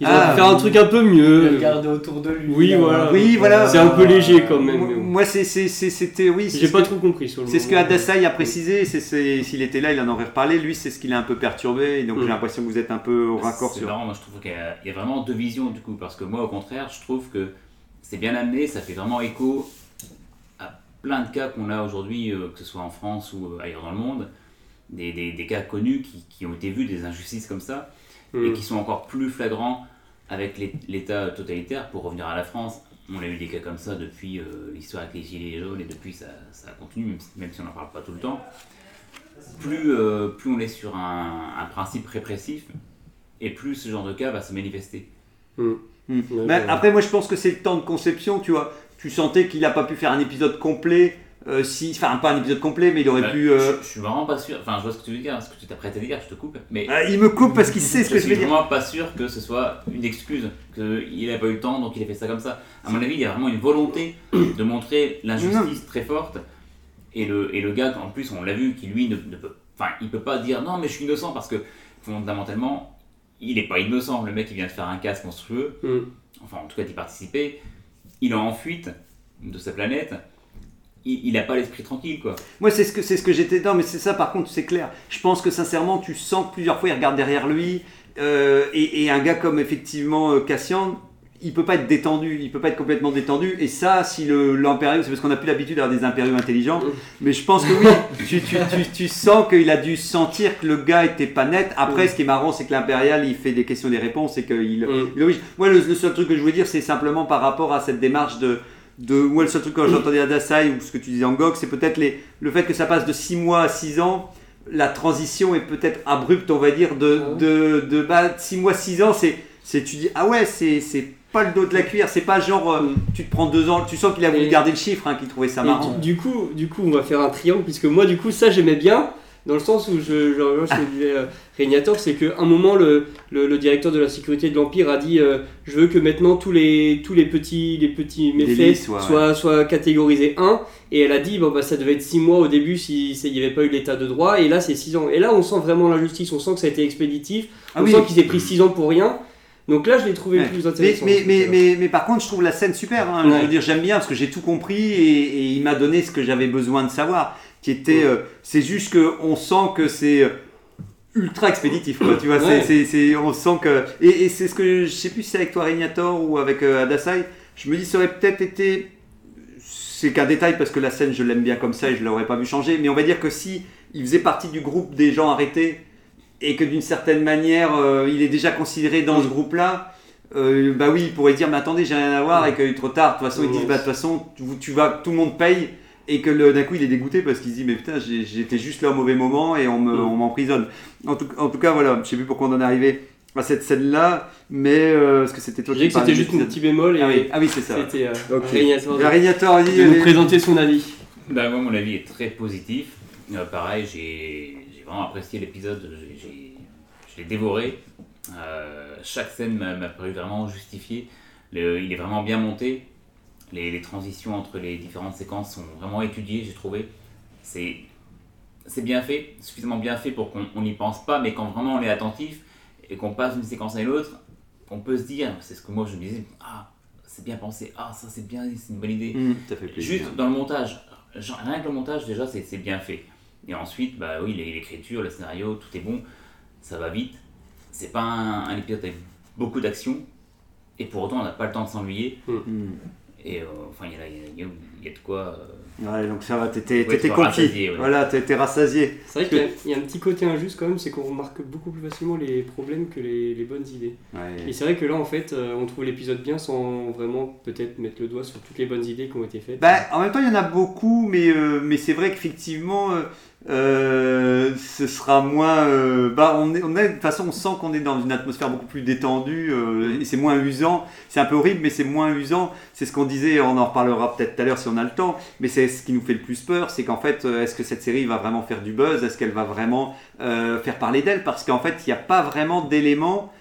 il aurait Ah, faire un truc un peu Il mieux. le garde autour de lui. Oui, là. voilà. Oui, voilà. C'est un peu léger quand même. Moi, mais bon. c'était. Oui, c'est J'ai pas que- trop compris sur le C'est ce que. Hadassai a précisé, c'est, c'est- s'il était là, il en aurait reparlé. Lui, c'est ce qui l'a un peu perturbé, donc Mm. j'ai l'impression que vous êtes un peu au raccord C'est sur. marrant, moi je trouve qu'il y, y a vraiment deux visions du coup, parce que moi au contraire, je trouve que c'est bien amené, ça fait vraiment écho plein de cas qu'on a aujourd'hui, euh, que ce soit en France ou euh, ailleurs dans le monde, des, des- des cas connus qui, qui ont été vus, des injustices comme ça, et Mm. qui sont encore plus flagrants avec l'É- l'État totalitaire. Pour revenir à la France, on a eu des cas comme ça depuis euh, l'histoire avec les Gilets jaunes, et depuis ça, ça continue, même si, même si on n'en parle pas tout le temps. Plus, euh, plus on est sur un, un principe répressif, et plus ce genre de cas va se manifester. Mm. Ouais, Mais ouais. après, moi, je pense que c'est le temps de conception, tu vois. Tu sentais qu'il n'a pas pu faire un épisode complet, euh, si, enfin, pas un épisode complet, mais il aurait Bah, pu. euh, je, je suis vraiment pas sûr, enfin je vois ce que tu veux dire, ce que tu t'apprêtes à dire, je te coupe, mais ah, il me coupe parce qu'il sait ce je que je suis vais dire. vraiment pas sûr que ce soit une excuse, qu'il n'a pas eu le temps donc il a fait ça comme ça. À mon avis, il y a vraiment une volonté de montrer l'injustice très forte, et le, et le gars, en plus, on l'a vu, qui lui ne, ne peut, enfin, il peut pas dire non, mais je suis innocent parce que fondamentalement, il n'est pas innocent. Le mec, il vient de faire un casque monstrueux, Mm. enfin, en tout cas, d'y participer. Il est en fuite de sa planète. Il n'a pas l'esprit tranquille, quoi. Moi, c'est ce que, c'est ce que j'étais. Non, mais c'est ça, par contre, c'est clair. Je pense que sincèrement, tu sens que plusieurs fois, il regarde derrière lui. euh, et, et un gars comme effectivement euh, Cassian, il peut pas être détendu, il peut pas être complètement détendu. Et ça, si l'impérieux, c'est parce qu'on n'a plus l'habitude d'avoir des impérieux intelligents. Mais je pense que oui, tu, tu, tu, tu sens qu'il a dû sentir que le gars était pas net. Après, ce qui est marrant, c'est que l'impérial, il fait des questions et des réponses et qu'il Mm. oblige. Moi, le, le seul truc que je voulais dire, c'est simplement par rapport à cette démarche de. De, moi, le seul truc quand j'entendais Adasai ou ce que tu disais en GOG, c'est peut-être le fait que ça passe de 6 mois à 6 ans. La transition est peut-être abrupte, on va dire, de, Ah de, de bah, 6 mois, 6 ans. C'est, c'est, tu dis, ah ouais, c'est, c'est pas le dos de la cuillère. C'est pas genre, euh, tu te prends 2 ans. Tu sens qu'il a voulu Et- garder le chiffre, hein, qu'il trouvait ça marrant. du, du coup, du coup, on va faire un triangle, puisque moi, du coup, ça, j'aimais bien, dans le sens où je, je disait euh, Régnator, c'est qu'à un moment, le, le, le directeur de la sécurité de l'Empire a dit euh, Je veux que maintenant tous les, tous les petits, les petits méfaits ouais, soient, soient catégorisés 1. Et elle a dit bon, bah, Ça devait être 6 mois au début s'il n'y avait pas eu l'état de droit, et là, c'est 6 ans. Et là, on sent vraiment l'injustice, on sent que ça a été expéditif, Ah on oui. sent qu'il s'est pris 6 ans pour rien. Donc là, je l'ai trouvé Ouais. plus intéressant. mais, mais, mais, mais par contre, je trouve la scène super. hein. Je veux dire, j'aime bien parce que j'ai tout compris et, et il m'a donné ce que j'avais besoin de savoir. Qui était, euh, c'est juste que on sent que c'est euh, ultra expéditif. Quoi, tu vois, c'est- Ouais. c'est, c'est- on sent que et, et c'est ce que je sais plus si c'est avec toi Regnator ou avec euh, Adasai. Je me dis, ça aurait peut-être été. C'est qu'un détail parce que la scène, je l'aime bien comme ça et je l'aurais pas vu changer. Mais on va dire que si il faisait partie du groupe des gens arrêtés et que d'une certaine manière, euh, il est déjà considéré dans ce groupe-là, euh, bah oui, il pourrait dire, mais attendez, j'ai rien à voir et que trop tard. De toute façon, ils Ouais. disent, bah de toute façon, tu, tu vas, tout le monde paye. Et que d'un coup, il est dégoûté parce qu'il se dit, mais putain, j'étais juste là au mauvais moment et on me- on m'emprisonne. En tout, en tout cas, voilà, je sais plus pourquoi on en est arrivé à cette scène-là, mais euh, parce que c'était toi dirais que c'était juste mon petit bémol et Ah oui, ah oui, c'est ça. c'était euh, Ok. Régnator de- nous présenter son avis. Bah, moi, mon avis est très positif. Euh, pareil, j'ai vraiment apprécié l'épisode. Je l'ai dévoré. Euh, chaque scène m'a paru vraiment justifiée. Le- il est vraiment bien monté. Les, les transitions entre les différentes séquences sont vraiment étudiées, j'ai trouvé. C'est bien fait, suffisamment bien fait pour qu'on on n'y pense pas, mais quand vraiment on est attentif et qu'on passe d'une séquence à une autre, on peut se dire, c'est ce que moi je me disais, ah, c'est bien pensé, ah, ça c'est bien, c'est une bonne idée. Mm, fait plaisir. Juste dans le montage, genre, rien que le montage déjà c'est bien fait. Et ensuite, bah oui, l'écriture, le scénario, tout est bon, ça va vite. C'est pas un, un épisode avec beaucoup d'action, et pour autant on n'a pas le temps de s'ennuyer. Mm. Et euh, enfin, il y, a- il y a- il y a- de quoi. euh, Ouais, donc ça va, t'étais Ouais, conquis. ouais. Voilà, t'étais rassasié. C'est vrai qu'il y a- il y, a un petit côté injuste quand même, c'est qu'on remarque beaucoup plus facilement les problèmes que les, les bonnes idées. Ouais. Et c'est vrai que là, en fait, euh, on trouve l'épisode bien sans vraiment peut-être mettre le doigt sur toutes les bonnes idées qui ont été faites. Bah, en même temps, il y en a beaucoup, mais, euh, mais c'est vrai qu'effectivement, euh, ce sera moins. euh, bah, on est, on est, de toute façon, on sent qu'on est dans une atmosphère beaucoup plus détendue, euh, et c'est moins usant. C'est un peu horrible, mais c'est moins usant. C'est ce qu'on disait, on en reparlera peut-être tout à l'heure si on a le temps, mais c'est ce qui nous fait le plus peur, c'est qu'en fait, est-ce que cette série va vraiment faire du buzz? Est-ce qu'elle va vraiment faire parler d'elle? Parce qu'en fait, il n'y a pas vraiment d'éléments.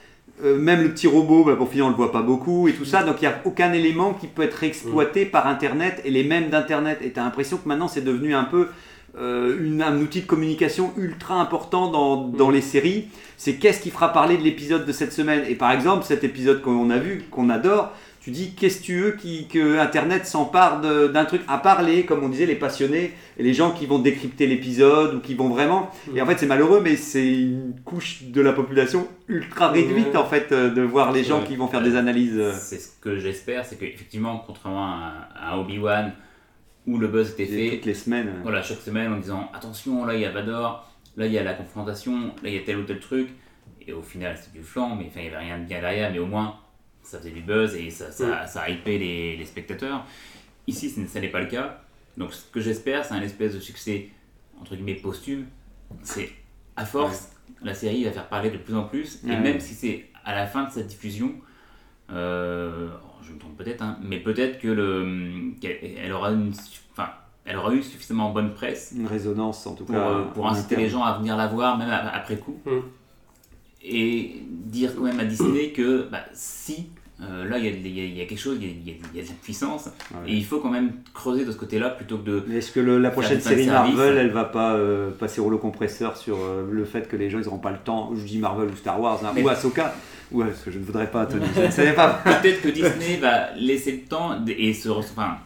Même le petit robot, bah, pour finir, on le voit pas beaucoup et tout ça, donc il n'y a aucun élément qui peut être exploité par Internet et les mêmes d'Internet. Et tu as l'impression que maintenant c'est devenu un peu euh, une- un outil de communication ultra important dans, dans les séries. C'est qu'est-ce qui fera parler de l'épisode de cette semaine. Et par exemple, cet épisode qu'on a vu, qu'on adore, tu dis qu'est-ce que tu veux qui, que Internet s'empare d'un truc, à parler, comme on disait, les passionnés et les gens qui vont décrypter l'épisode ou qui vont vraiment. Et en fait, c'est malheureux, mais c'est une couche de la population ultra réduite Ouais. en fait euh, de voir les gens qui vont faire des analyses. euh, C'est ce que j'espère, c'est qu'effectivement, contrairement à, à Obi-Wan, où le buzz était fait, toutes les semaines. euh. voilà, chaque semaine en disant attention, là il y a Vador, là il y a la confrontation, là il y a tel ou tel truc, et au final c'est du flanc, mais enfin il n'y avait rien de bien derrière, mais au moins ça faisait du buzz et ça, ça, ça a hypé les, les spectateurs. Ici, ce n'est- ça n'est pas le cas, donc ce que j'espère, c'est un espèce de succès entre guillemets posthume, c'est à force, la série va faire parler de plus en plus, et même si c'est à la fin de cette diffusion, euh, je me trompe peut-être, hein, mais peut-être que le, qu'elle elle aura une, enfin, elle aura eu suffisamment bonne presse Une résonance en tout pour, cas. euh, pour inciter interne. les gens à venir la voir, même après coup, Mm. et dire quand même à Disney que bah, si euh, là il y, a- il y a- il y a quelque chose, il y a, y de la puissance, Ouais. et il faut quand même creuser de ce côté-là plutôt que de. Mais est-ce que le- la prochaine série. Marvel, elle va pas euh, passer rouleau compresseur sur euh, le fait que les gens ils n'auront pas le temps Je dis Marvel ou Star Wars hein, Mais- ou Ahsoka Ouais, parce que je ne voudrais pas, Tony. Je ne savais pas. Peut-être que Disney va laisser le temps et se, re- enfin,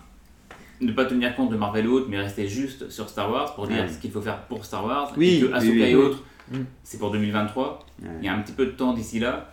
ne pas tenir compte de Marvel et autres, mais rester juste sur Star Wars pour dire Ouais. ce qu'il faut faire pour Star Wars. Oui, et que oui, Ahsoka oui, et autres, Mm. c'est pour 2023. Ouais. Il y a un petit peu de temps d'ici là.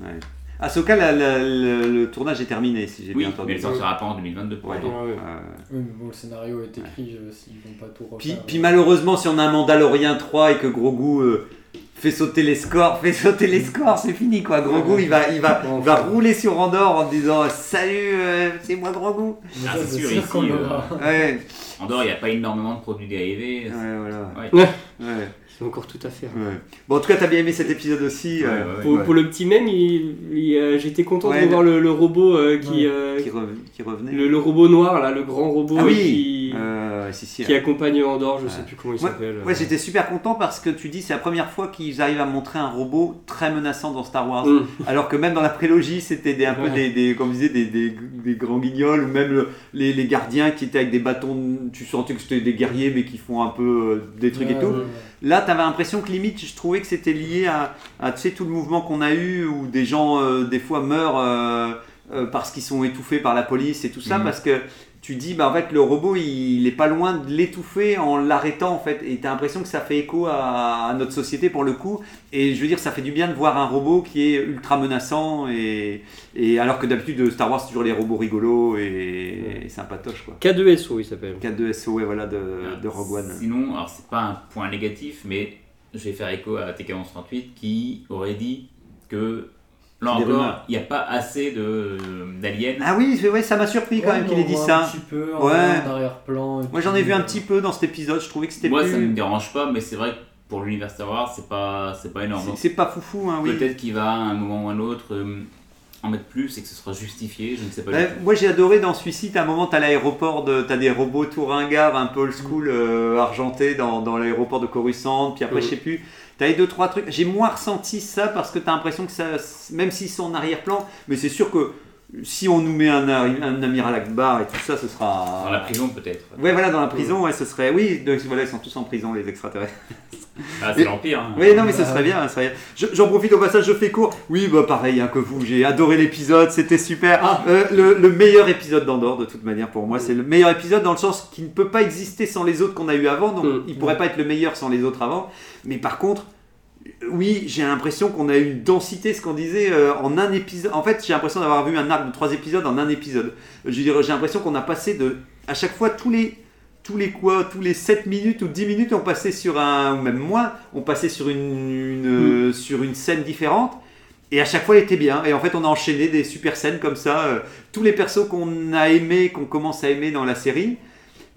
Ouais. Ahsoka, la- la- le, le tournage est terminé, si j'ai Oui, bien entendu. mais elle sortira pas en 2022 pour Ouais. autant. Ouais, ouais. Euh, Oui, mais bon, le scénario est écrit, euh, s'ils vont pas tout Puis, refaire. puis malheureusement, si on a un Mandalorian 3 et que Grogu euh, fait sauter les scores, fait sauter les scores, c'est fini quoi. Grogu, il va, il va, il va rouler sur Andorre en disant Salut, euh, c'est moi Grogu. Mais Ah, c'est sûr, ici, euh. Ouais, Andorre, il n'y a pas énormément de produits dérivés. ouais, voilà. Ouais. A encore tout à faire. ouais. Bon, en tout cas, t'as bien aimé cet épisode aussi. Ouais, euh, ouais. Pour, Ouais. pour le petit même, euh, j'étais content Ouais, de voir le, le robot euh, qui, Ouais. euh, Qui, re- qui revenait. le, le robot noir là, le grand robot Ah oui qui, Euh, si, si. qui accompagne Andorre, je sais Ouais. plus comment il Ouais, s'appelle. Ouais, j'étais super content parce que tu dis c'est la première fois qu'ils arrivent à montrer un robot très menaçant dans Star Wars. Mm. Alors que même dans la prélogie, c'était un peu Ouais. des, des, comme des, des, des grands guignols ou même le- les, les gardiens qui étaient avec des bâtons. Tu sentais que c'était des guerriers mais qui font un peu euh, des trucs et Ouais, tout. ouais, ouais. Là, t'avais l'impression que limite, je trouvais que c'était lié à, à, tu sais, tout le mouvement qu'on a eu où des gens, euh, des fois, meurent euh, euh, parce qu'ils sont étouffés par la police et tout ça, Mhm. parce que tu dis, bah en fait, le robot, il, il est pas loin de l'étouffer en l'arrêtant, en fait. Et t'as l'impression que ça fait écho à, à notre société pour le coup. Et je veux dire, ça fait du bien de voir un robot qui est ultra menaçant. Et, et alors que d'habitude, Star Wars, c'est toujours les robots rigolos et, et sympatoches, quoi. K2SO, il s'appelle. 4-2 SO, ouais, voilà, de, de Rogue One. Sinon, alors c'est pas un point négatif, mais je vais faire écho à TK1138 qui aurait dit que là encore, il n'y a pas assez de- d'aliens. Ah oui, ouais, ça m'a surpris quand Ouais, même qu'il ait dit ça. Un petit peu en, Ouais. arrière-plan. Moi j'en ai vu un euh, petit peu dans cet épisode, je trouvais que c'était Moi, plus... ça me dérange pas, mais c'est vrai que pour l'univers Star Wars, c'est pas, c'est pas énorme. c'est- C'est pas foufou, hein, oui. Peut-être qu'il va à un moment ou à un autre euh, en mettre plus et que ce sera justifié, je ne sais pas. moi j'ai adoré dans celui-ci, t'as un moment, t'as l'aéroport, de, t'as des robots tout ringards, un peu old school, euh, argentés dans, dans l'aéroport de Coruscant, puis après Mhm. je sais plus, t'as les deux trois trucs. J'ai moins ressenti ça parce que t'as l'impression que ça, même s'ils sont en arrière-plan, mais c'est sûr que si on nous met un, un amiral Akbar et tout ça, ce sera... Dans la prison, peut-être. Ouais, voilà, dans la prison, ouais, ce serait... Oui, donc, voilà, ils sont tous en prison, les extraterrestres. Ah, c'est l'Empire. hein. Oui, non, mais ce Bah, serait bien. ce serait bien. Je- J'en profite au passage, je fais court. Oui, bah pareil hein, que vous, j'ai adoré l'épisode, c'était super. Ah. Euh, le, le meilleur épisode d'Andorre, de toute manière, pour moi, c'est le meilleur épisode dans le sens qu'il ne peut pas exister sans les autres qu'on a eu avant, donc Mm. il pourrait pas être le meilleur sans les autres avant. Mais par contre, oui, j'ai l'impression qu'on a eu une densité, ce qu'on disait, euh, en un épisode. En fait, j'ai l'impression d'avoir vu un arc de trois épisodes en un épisode. Je veux dire, j'ai l'impression qu'on a passé de. À chaque fois, tous les. Tous les quoi Tous les 7 minutes ou 10 minutes, on passait sur un. Ou même moins, on passait sur une, une, euh, sur une scène différente. Et à chaque fois, elle était bien. Et en fait, on a enchaîné des super scènes comme ça. euh, tous les persos qu'on a aimés, qu'on commence à aimer dans la série,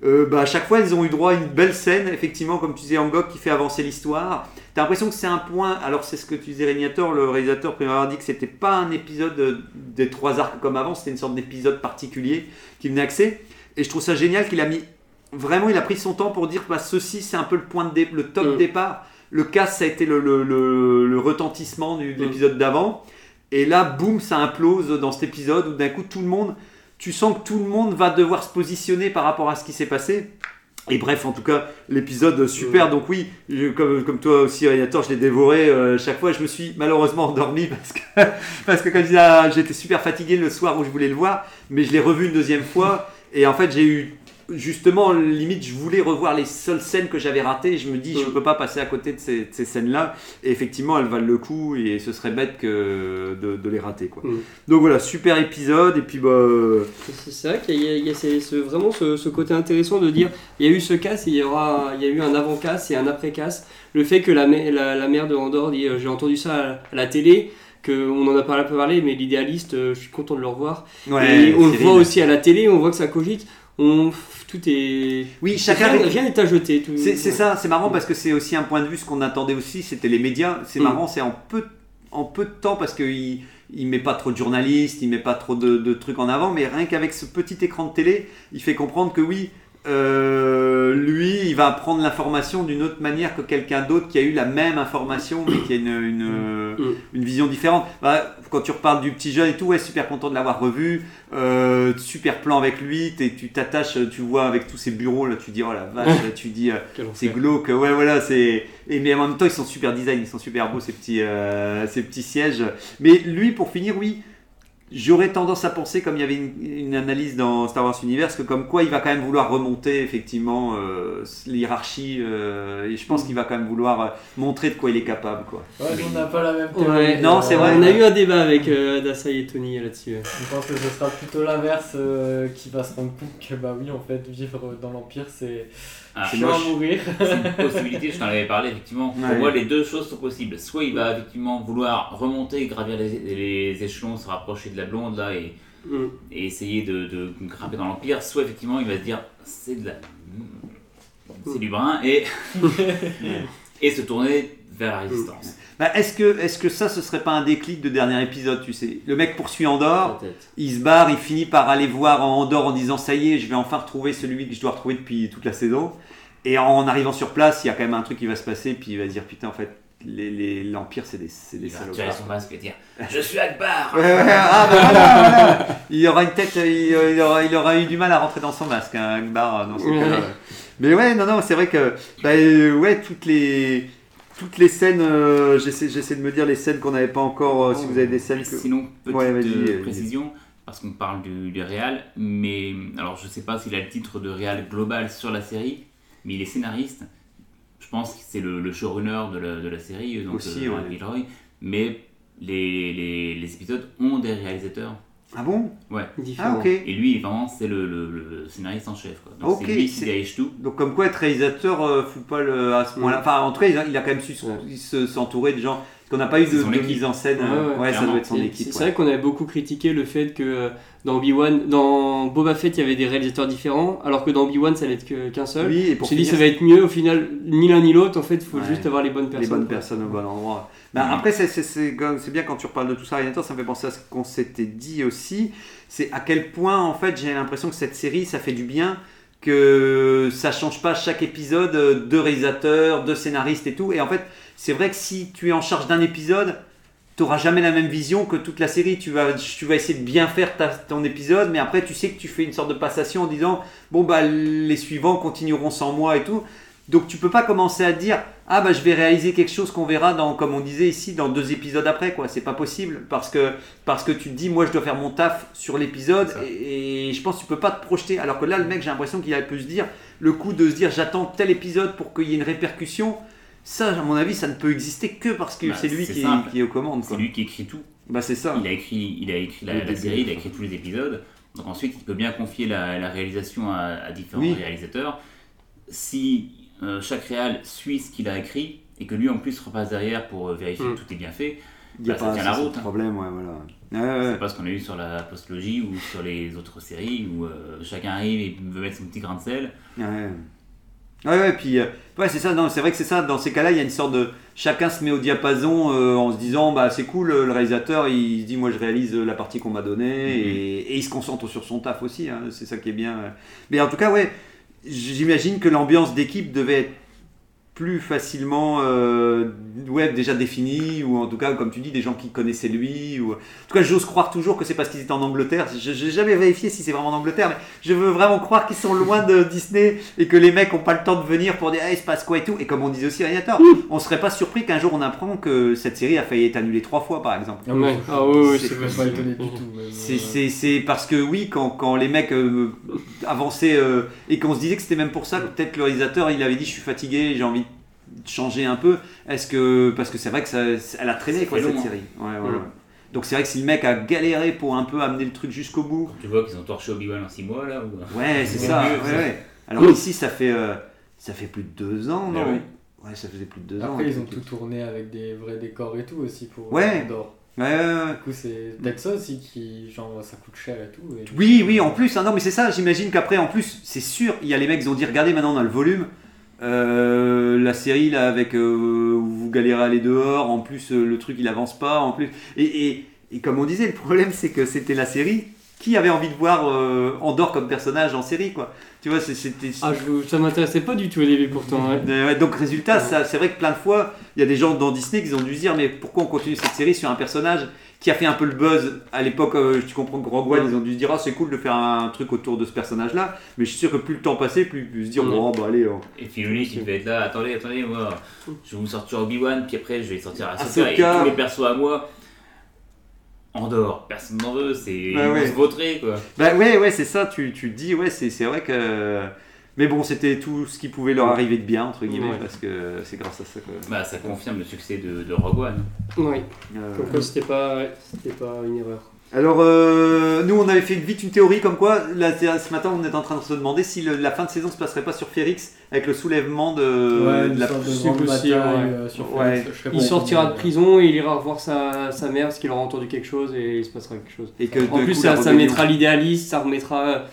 bah, à chaque fois, ils ont eu droit à une belle scène, effectivement, comme tu disais, Angok, qui fait avancer l'histoire. T'as l'impression que c'est un point. Alors, c'est ce que tu disais, Régnator, le réalisateur, avoir dit que c'était pas un épisode euh, des trois arcs comme avant, c'était une sorte d'épisode particulier qui venait axer. Et je trouve ça génial qu'il a mis. Vraiment, il a pris son temps pour dire bah, ceci, c'est un peu le point de dé- le top Mm. départ. Le casse, ça a été le, le- le- le retentissement du- de Mm. l'épisode d'avant. Et là, boum, ça implose dans cet épisode où d'un coup, tout le monde, tu sens que tout le monde va devoir se positionner par rapport à ce qui s'est passé. Et bref, en tout cas, l'épisode super. Donc oui, je- comme, comme toi aussi, Régnator, je l'ai dévoré. euh, chaque fois, je me suis malheureusement endormi parce que, parce que comme je disais, ah, j'étais super fatigué le soir où je voulais le voir. Mais je l'ai revu une deuxième fois. Et en fait, j'ai eu justement, limite, je voulais revoir les seules scènes que j'avais ratées. Et je me dis, je Mm. peux pas passer à côté de ces, scènes-là. Et effectivement, elles valent le coup. Et ce serait bête que de, de les rater. Quoi. Mm. Donc voilà, super épisode. Et puis, bah. C'est vrai qu'il y a, il y a ces- ce- vraiment ce, ce côté intéressant de dire il y a eu ce casse et il y, aura, il y a eu un avant-casse et un après-casse. Le fait que la, mè- la, la mère de Andorre dit euh, j'ai entendu ça à, la télé, qu'on en a pas un peu parlé, mais l'idéaliste, euh, je suis content de le revoir. ouais, et on le voit aussi à la télé, on voit que ça cogite. On, tout est. Oui, chacun rien, rien n'est à jeter. tout- C'est ça, c'est marrant parce que c'est aussi un point de vue, ce qu'on attendait aussi, c'était les médias. C'est Mm. marrant, c'est en peu, en peu de temps parce qu'il il met pas trop de journalistes, il met pas trop de, de trucs en avant, mais rien qu'avec ce petit écran de télé, il fait comprendre que oui, euh, lui, il va prendre l'information d'une autre manière que quelqu'un d'autre qui a eu la même information, mais qui a une, une, Mm. une vision différente. Bah, quand tu reparles du petit jeune et tout, ouais, super content de l'avoir revu. Euh, super plan avec lui, tu t'attaches, tu vois avec tous ces bureaux là, tu dis oh la vache, là, tu dis euh, c'est glauque, ouais voilà, c'est et mais en même temps ils sont super design, ils sont super beaux ces petits ces petits sièges. Mais lui pour finir, oui, j'aurais tendance à penser comme il y avait une, une analyse dans Star Wars Universe que comme quoi il va quand même vouloir remonter effectivement euh, l'hiérarchie euh, et je pense qu'il va quand même vouloir euh, montrer de quoi il est capable quoi. Ouais, on n'a pas la même théorie. Ouais. Non, c'est vrai. On a eu un débat avec euh, Dasai et Tony là-dessus. Je pense que ce sera plutôt l'inverse euh, qui va se rendre compte que bah oui en fait vivre dans l'empire c'est Ah, C'est moche. mourir. C'est une possibilité, je t'en avais parlé effectivement. Ouais. Pour moi, les deux choses sont possibles. Soit il va effectivement vouloir remonter, gravir les, les échelons, se rapprocher de la blonde là et, Mm. et essayer de, de grimper dans l'Empire. Soit effectivement il va se dire c'est de la. C'est du brin et, et se tourner vers la résistance. Bah, est-ce que est-ce que ça ce serait pas un déclic de dernier épisode tu sais? Le mec poursuit Andorre il se barre, il finit par aller voir en Andorre en disant ça y est, je vais enfin retrouver celui que je dois retrouver depuis toute la saison. Et en arrivant sur place, il y a quand même un truc qui va se passer, puis il va dire putain, en fait, les- les- l'Empire, c'est des, c'est des Il va salopards. tirer son masque et dire Je suis Akbar Ouais, ouais, ah, bah, voilà, voilà. Il aura une tête, il, il aura, il aura eu du mal à rentrer dans son masque, hein, Akbar, dans ce ouais. Mais ouais, non, non, c'est vrai que, bah, euh, ouais, toutes les. Toutes les scènes, euh, j'essaie, j'essaie de me dire les scènes qu'on n'avait pas encore, euh, si vous avez des scènes que... Sinon, petite Ouais, euh, précision, parce qu'on parle du, du Real, mais alors je sais pas s'il a le titre de Real global sur la série, mais il est scénariste. Je pense que c'est le, le showrunner de la, de la série, donc Aussi, euh, ouais. Gilroy, mais les, les, les épisodes ont des réalisateurs. Ah bon? Ouais. Différent. Ah ok. Et lui, vraiment, c'est le, le- le scénariste en chef. Quoi. Donc Ok, c'est lui qui dirige tout. Donc comme quoi être réalisateur euh, fout pas le, à ce point-là. Enfin en tout cas il a, il a quand même su s'entourer de gens. Parce qu'on n'a pas eu de, son de équipe. mise en scène. Ouais, euh, ouais, ouais, ça doit être son équipe. C'est ouais. vrai qu'on avait beaucoup critiqué le fait que euh, dans Obi-Wan, dans Boba Fett, il y avait des réalisateurs différents, alors que dans Obi-Wan, ça allait être que- qu'un seul. Oui, et pour suis dit, ça va être mieux, au final, ni l'un ni l'autre, en fait, il faut Ouais. juste avoir les bonnes personnes. les bonnes personnes au bon endroit. Ben, Après, c'est- bien quand tu reparles de tout ça, ça me fait penser à ce qu'on s'était dit aussi. C'est à quel point, en fait, j'ai l'impression que cette série, ça fait du bien que ça change pas chaque épisode de réalisateur, de scénariste et tout. Et en fait, c'est vrai que si tu es en charge d'un épisode, tu n'auras jamais la même vision que toute la série. Tu vas, tu vas essayer de bien faire ton épisode, mais après, tu sais que tu fais une sorte de passation en disant bon, bah, les suivants continueront sans moi et tout. Donc, tu peux pas commencer à dire ah, bah, je vais réaliser quelque chose qu'on verra, dans, comme on disait ici, dans deux épisodes après. quoi. C'est pas possible parce que, parce que tu te dis moi, je dois faire mon taf sur l'épisode et, et je pense que tu peux pas te projeter. Alors que là, le mec, j'ai l'impression qu'il a pu se dire le coup de se dire j'attends tel épisode pour qu'il y ait une répercussion. Ça, à mon avis, ça ne peut exister que parce que Bah, c'est lui qui est, qui est aux commandes. C'est lui qui écrit tout. Bah, c'est ça. Il a écrit, il a écrit la, série, il a écrit tous les épisodes. Donc ensuite, il peut bien confier la, la réalisation à, à différents Oui. réalisateurs. Si euh, chaque réal suit ce qu'il a écrit et que lui en plus repasse derrière pour euh, vérifier Mm. que tout est bien fait, Il y a bah, ça pas tient la route, hein. problème, ouais, voilà. Ouais, ouais. c'est pas ce qu'on a eu sur la postlogie ou sur les autres séries où euh, chacun arrive et veut mettre son petit grain de sel. Ouais, ouais, puis euh, ouais, c'est ça, non, c'est vrai que c'est ça, dans ces cas-là, il y a une sorte de. Chacun se met au diapason euh, en se disant, bah c'est cool, le réalisateur, il se dit, moi je réalise la partie qu'on m'a donnée, Mhm. et, et il se concentre sur son taf aussi, hein, c'est ça qui est bien. Mais en tout cas, ouais, j'imagine que l'ambiance d'équipe devait être plus facilement euh, ouais, déjà définie, ou en tout cas, comme tu dis, des gens qui connaissaient lui. Ou... En tout cas, j'ose croire toujours que c'est parce qu'ils étaient en Angleterre. Je n'ai jamais vérifié si c'est vraiment en Angleterre, mais je veux vraiment croire qu'ils sont loin de Disney et que les mecs n'ont pas le temps de venir pour dire hey, il se passe quoi et tout. Et comme on disait aussi, Radiator, on serait pas surpris qu'un jour on apprend que cette série a failli être annulée trois fois, par exemple. Ah, Ouais. Ah ouais, c'est pas étonné du tout. euh, C'est c'est parce que oui, quand, quand les mecs euh, avançaient euh, et qu'on se disait que c'était même pour ça que peut-être le réalisateur il avait dit je suis fatigué, j'ai envie de changer un peu. Est-ce que parce que c'est vrai que ça, elle a traîné quoi cette long, hein. série. Ouais, ouais, ouais. Donc c'est vrai que si le mec a galéré pour un peu amener le truc jusqu'au bout, Quand tu vois qu'ils ont torché Obi-Wan en 6 mois là. Ou... ouais c'est ça. mieux, ouais, ça. ouais. Alors ici ça fait euh, ça fait plus de deux ans non Ah oui. Ouais ça faisait plus de deux ans. Après, ils ont tout- tout tourné avec des vrais décors et tout aussi pour Ouais. Andorre. Ouais, ouais, ouais. Du coup, c'est peut-être ça aussi qui, genre, ça coûte cher et tout. et- Oui, oui, en plus, hein, non, mais c'est ça, j'imagine qu'après, en plus, c'est sûr, il y a les mecs qui ont dit, regardez, maintenant on a le volume, euh, la série là, avec euh, vous galérez à aller dehors, en plus, euh, le truc il avance pas, en plus. Et comme on disait, le problème c'est que c'était la série. Qui avait envie de voir euh, Andorre comme personnage en série, quoi Tu vois, c'était. Ah, je, ça m'intéressait pas du tout au début pourtant. ouais. Euh, ouais, donc résultat, ça- c'est vrai que plein de fois, il y a des gens dans Disney qui ont dû se dire mais pourquoi on continue cette série sur un personnage qui a fait un peu le buzz à l'époque, euh, tu comprends que Rogue One, ils ont dû se dire ah c'est cool de faire un truc autour de ce personnage-là, mais je suis sûr que plus le temps passait, plus plus se dire oh bah allez, oh. Et Filoni qui devait être là, attendez, attendez, moi, je vais vous sortir Obi-Wan, puis après je vais sortir Ahsoka, et Ahsoka. tous les persos à moi. Andorre, personne n'en veut, c'est Bah ouais. se vautrer quoi. Bah ouais ouais c'est ça, tu, tu te dis ouais c'est c'est vrai que mais bon c'était tout ce qui pouvait leur arriver de bien entre guillemets Ouais. parce que c'est grâce à ça que Bah ça confirme le succès de, de Rogue One. Ouais. euh, Comme quoi, c'était pas, pas une erreur. Alors, euh, nous, on avait fait vite une théorie comme quoi, là, ce matin, on est en train de se demander si le- la fin de saison se passerait pas sur Férix avec le soulèvement de, Ouais, de une la. sorte de c'est grande possible, bataille ouais. euh, sur Ouais. Félix, je serais pas Il sortira de prison et il ira revoir sa, sa mère parce qu'il aura entendu quelque chose et il se passera quelque chose. Et que En plus, coup, ça, la ça rébellion- mettra l'idéaliste, ça remettra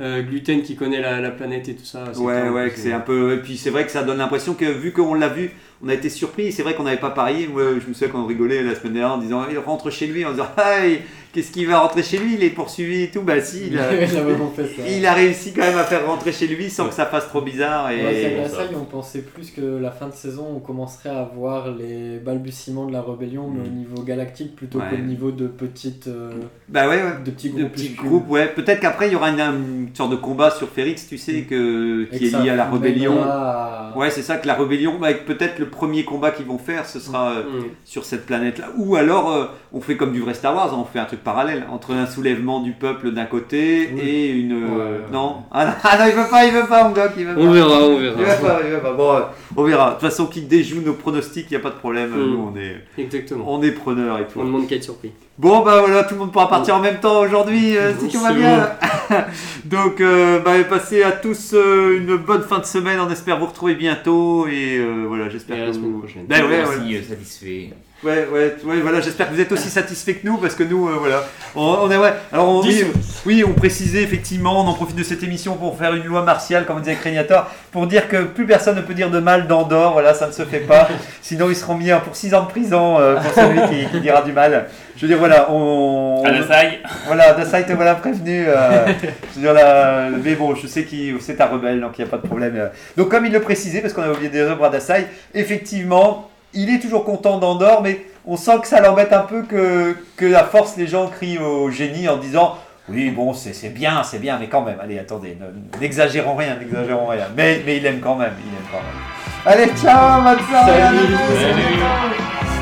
euh, Gluten qui connaît la, la planète et tout ça. c'est Ouais, clair, ouais, que c'est un peu. Et puis c'est vrai que ça donne l'impression que vu qu'on l'a vu, on a été surpris. C'est vrai qu'on n'avait pas parié. Moi, je me souviens qu'on rigolait la semaine dernière en disant il rentre chez lui en disant ah, il, qu'est-ce qu'il va rentrer chez lui? Il est poursuivi et tout. Bah si, il a, Il a vraiment fait ça. il a réussi quand même à faire rentrer chez lui sans que ça fasse trop bizarre. Et... Ouais, ça. on pensait plus que la fin de saison, on commencerait à voir les balbutiements de la rébellion, mais au Mm. niveau galactique plutôt Ouais. qu'au niveau de petites, euh, Bah ouais, ouais. de petits de groupes. petits plus- groupes, ouais. Peut-être qu'après il y aura une, une sorte de combat sur Férix, tu sais, que, qui est lié à la rébellion. à- Ouais, c'est ça que la rébellion, bah, peut-être le premier combat qu'ils vont faire, ce sera euh, Mm. sur cette planète-là. Ou alors, euh, on fait comme du vrai Star Wars, on fait un truc parallèle entre un soulèvement du peuple d'un côté Oui. et une. euh, Ouais. non ah, non ah non, il veut pas, il veut pas, mon gars, il veut On pas. verra, on Il veut verra. pas, il veut pas. Bon, euh, on verra. De toute façon, qui déjoue nos pronostics, il n'y a pas de problème. Mm. Nous, on est, Exactement. on est preneurs et tout. On demande qu'à être surpris. Bon bah voilà, tout le monde pourra partir en même temps aujourd'hui, euh, si tout va bien. Donc euh, bah, passez à tous euh, une bonne fin de semaine, on espère vous retrouver bientôt et euh, voilà, j'espère Et à que la semaine vous... prochaine. Ben ouais, satisfait. Ouais, ouais, ouais, voilà, j'espère que vous êtes aussi satisfaits que nous, parce que nous, euh, voilà, on, on est, ouais, alors on, oui, oui, on précisait effectivement, on en profite de cette émission pour faire une loi martiale, comme disait Crégnator, pour dire que plus personne ne peut dire de mal d'Andorre, voilà, ça ne se fait pas, sinon ils seront mis pour 6 ans de prison euh, pour celui qui, qui dira du mal. Je veux dire, voilà, on... À saille. Voilà, Dasai te voilà prévenu. euh, je veux dire, là, mais bon, je sais que c'est un rebelle, donc il n'y a pas de problème. Donc, comme il le précisait, parce qu'on a oublié des œuvres à Dasai, effectivement, il est toujours content d'Andorre, mais on sent que ça l'embête un peu que, que à force les gens crient au génie en disant. Oui, bon, c'est bien, c'est bien, mais quand même, allez, attendez, ne- n'exagérons rien, n'exagérons rien. Mais, mais il aime quand même, il aime quand même. Allez, ciao, à Salut. Salut.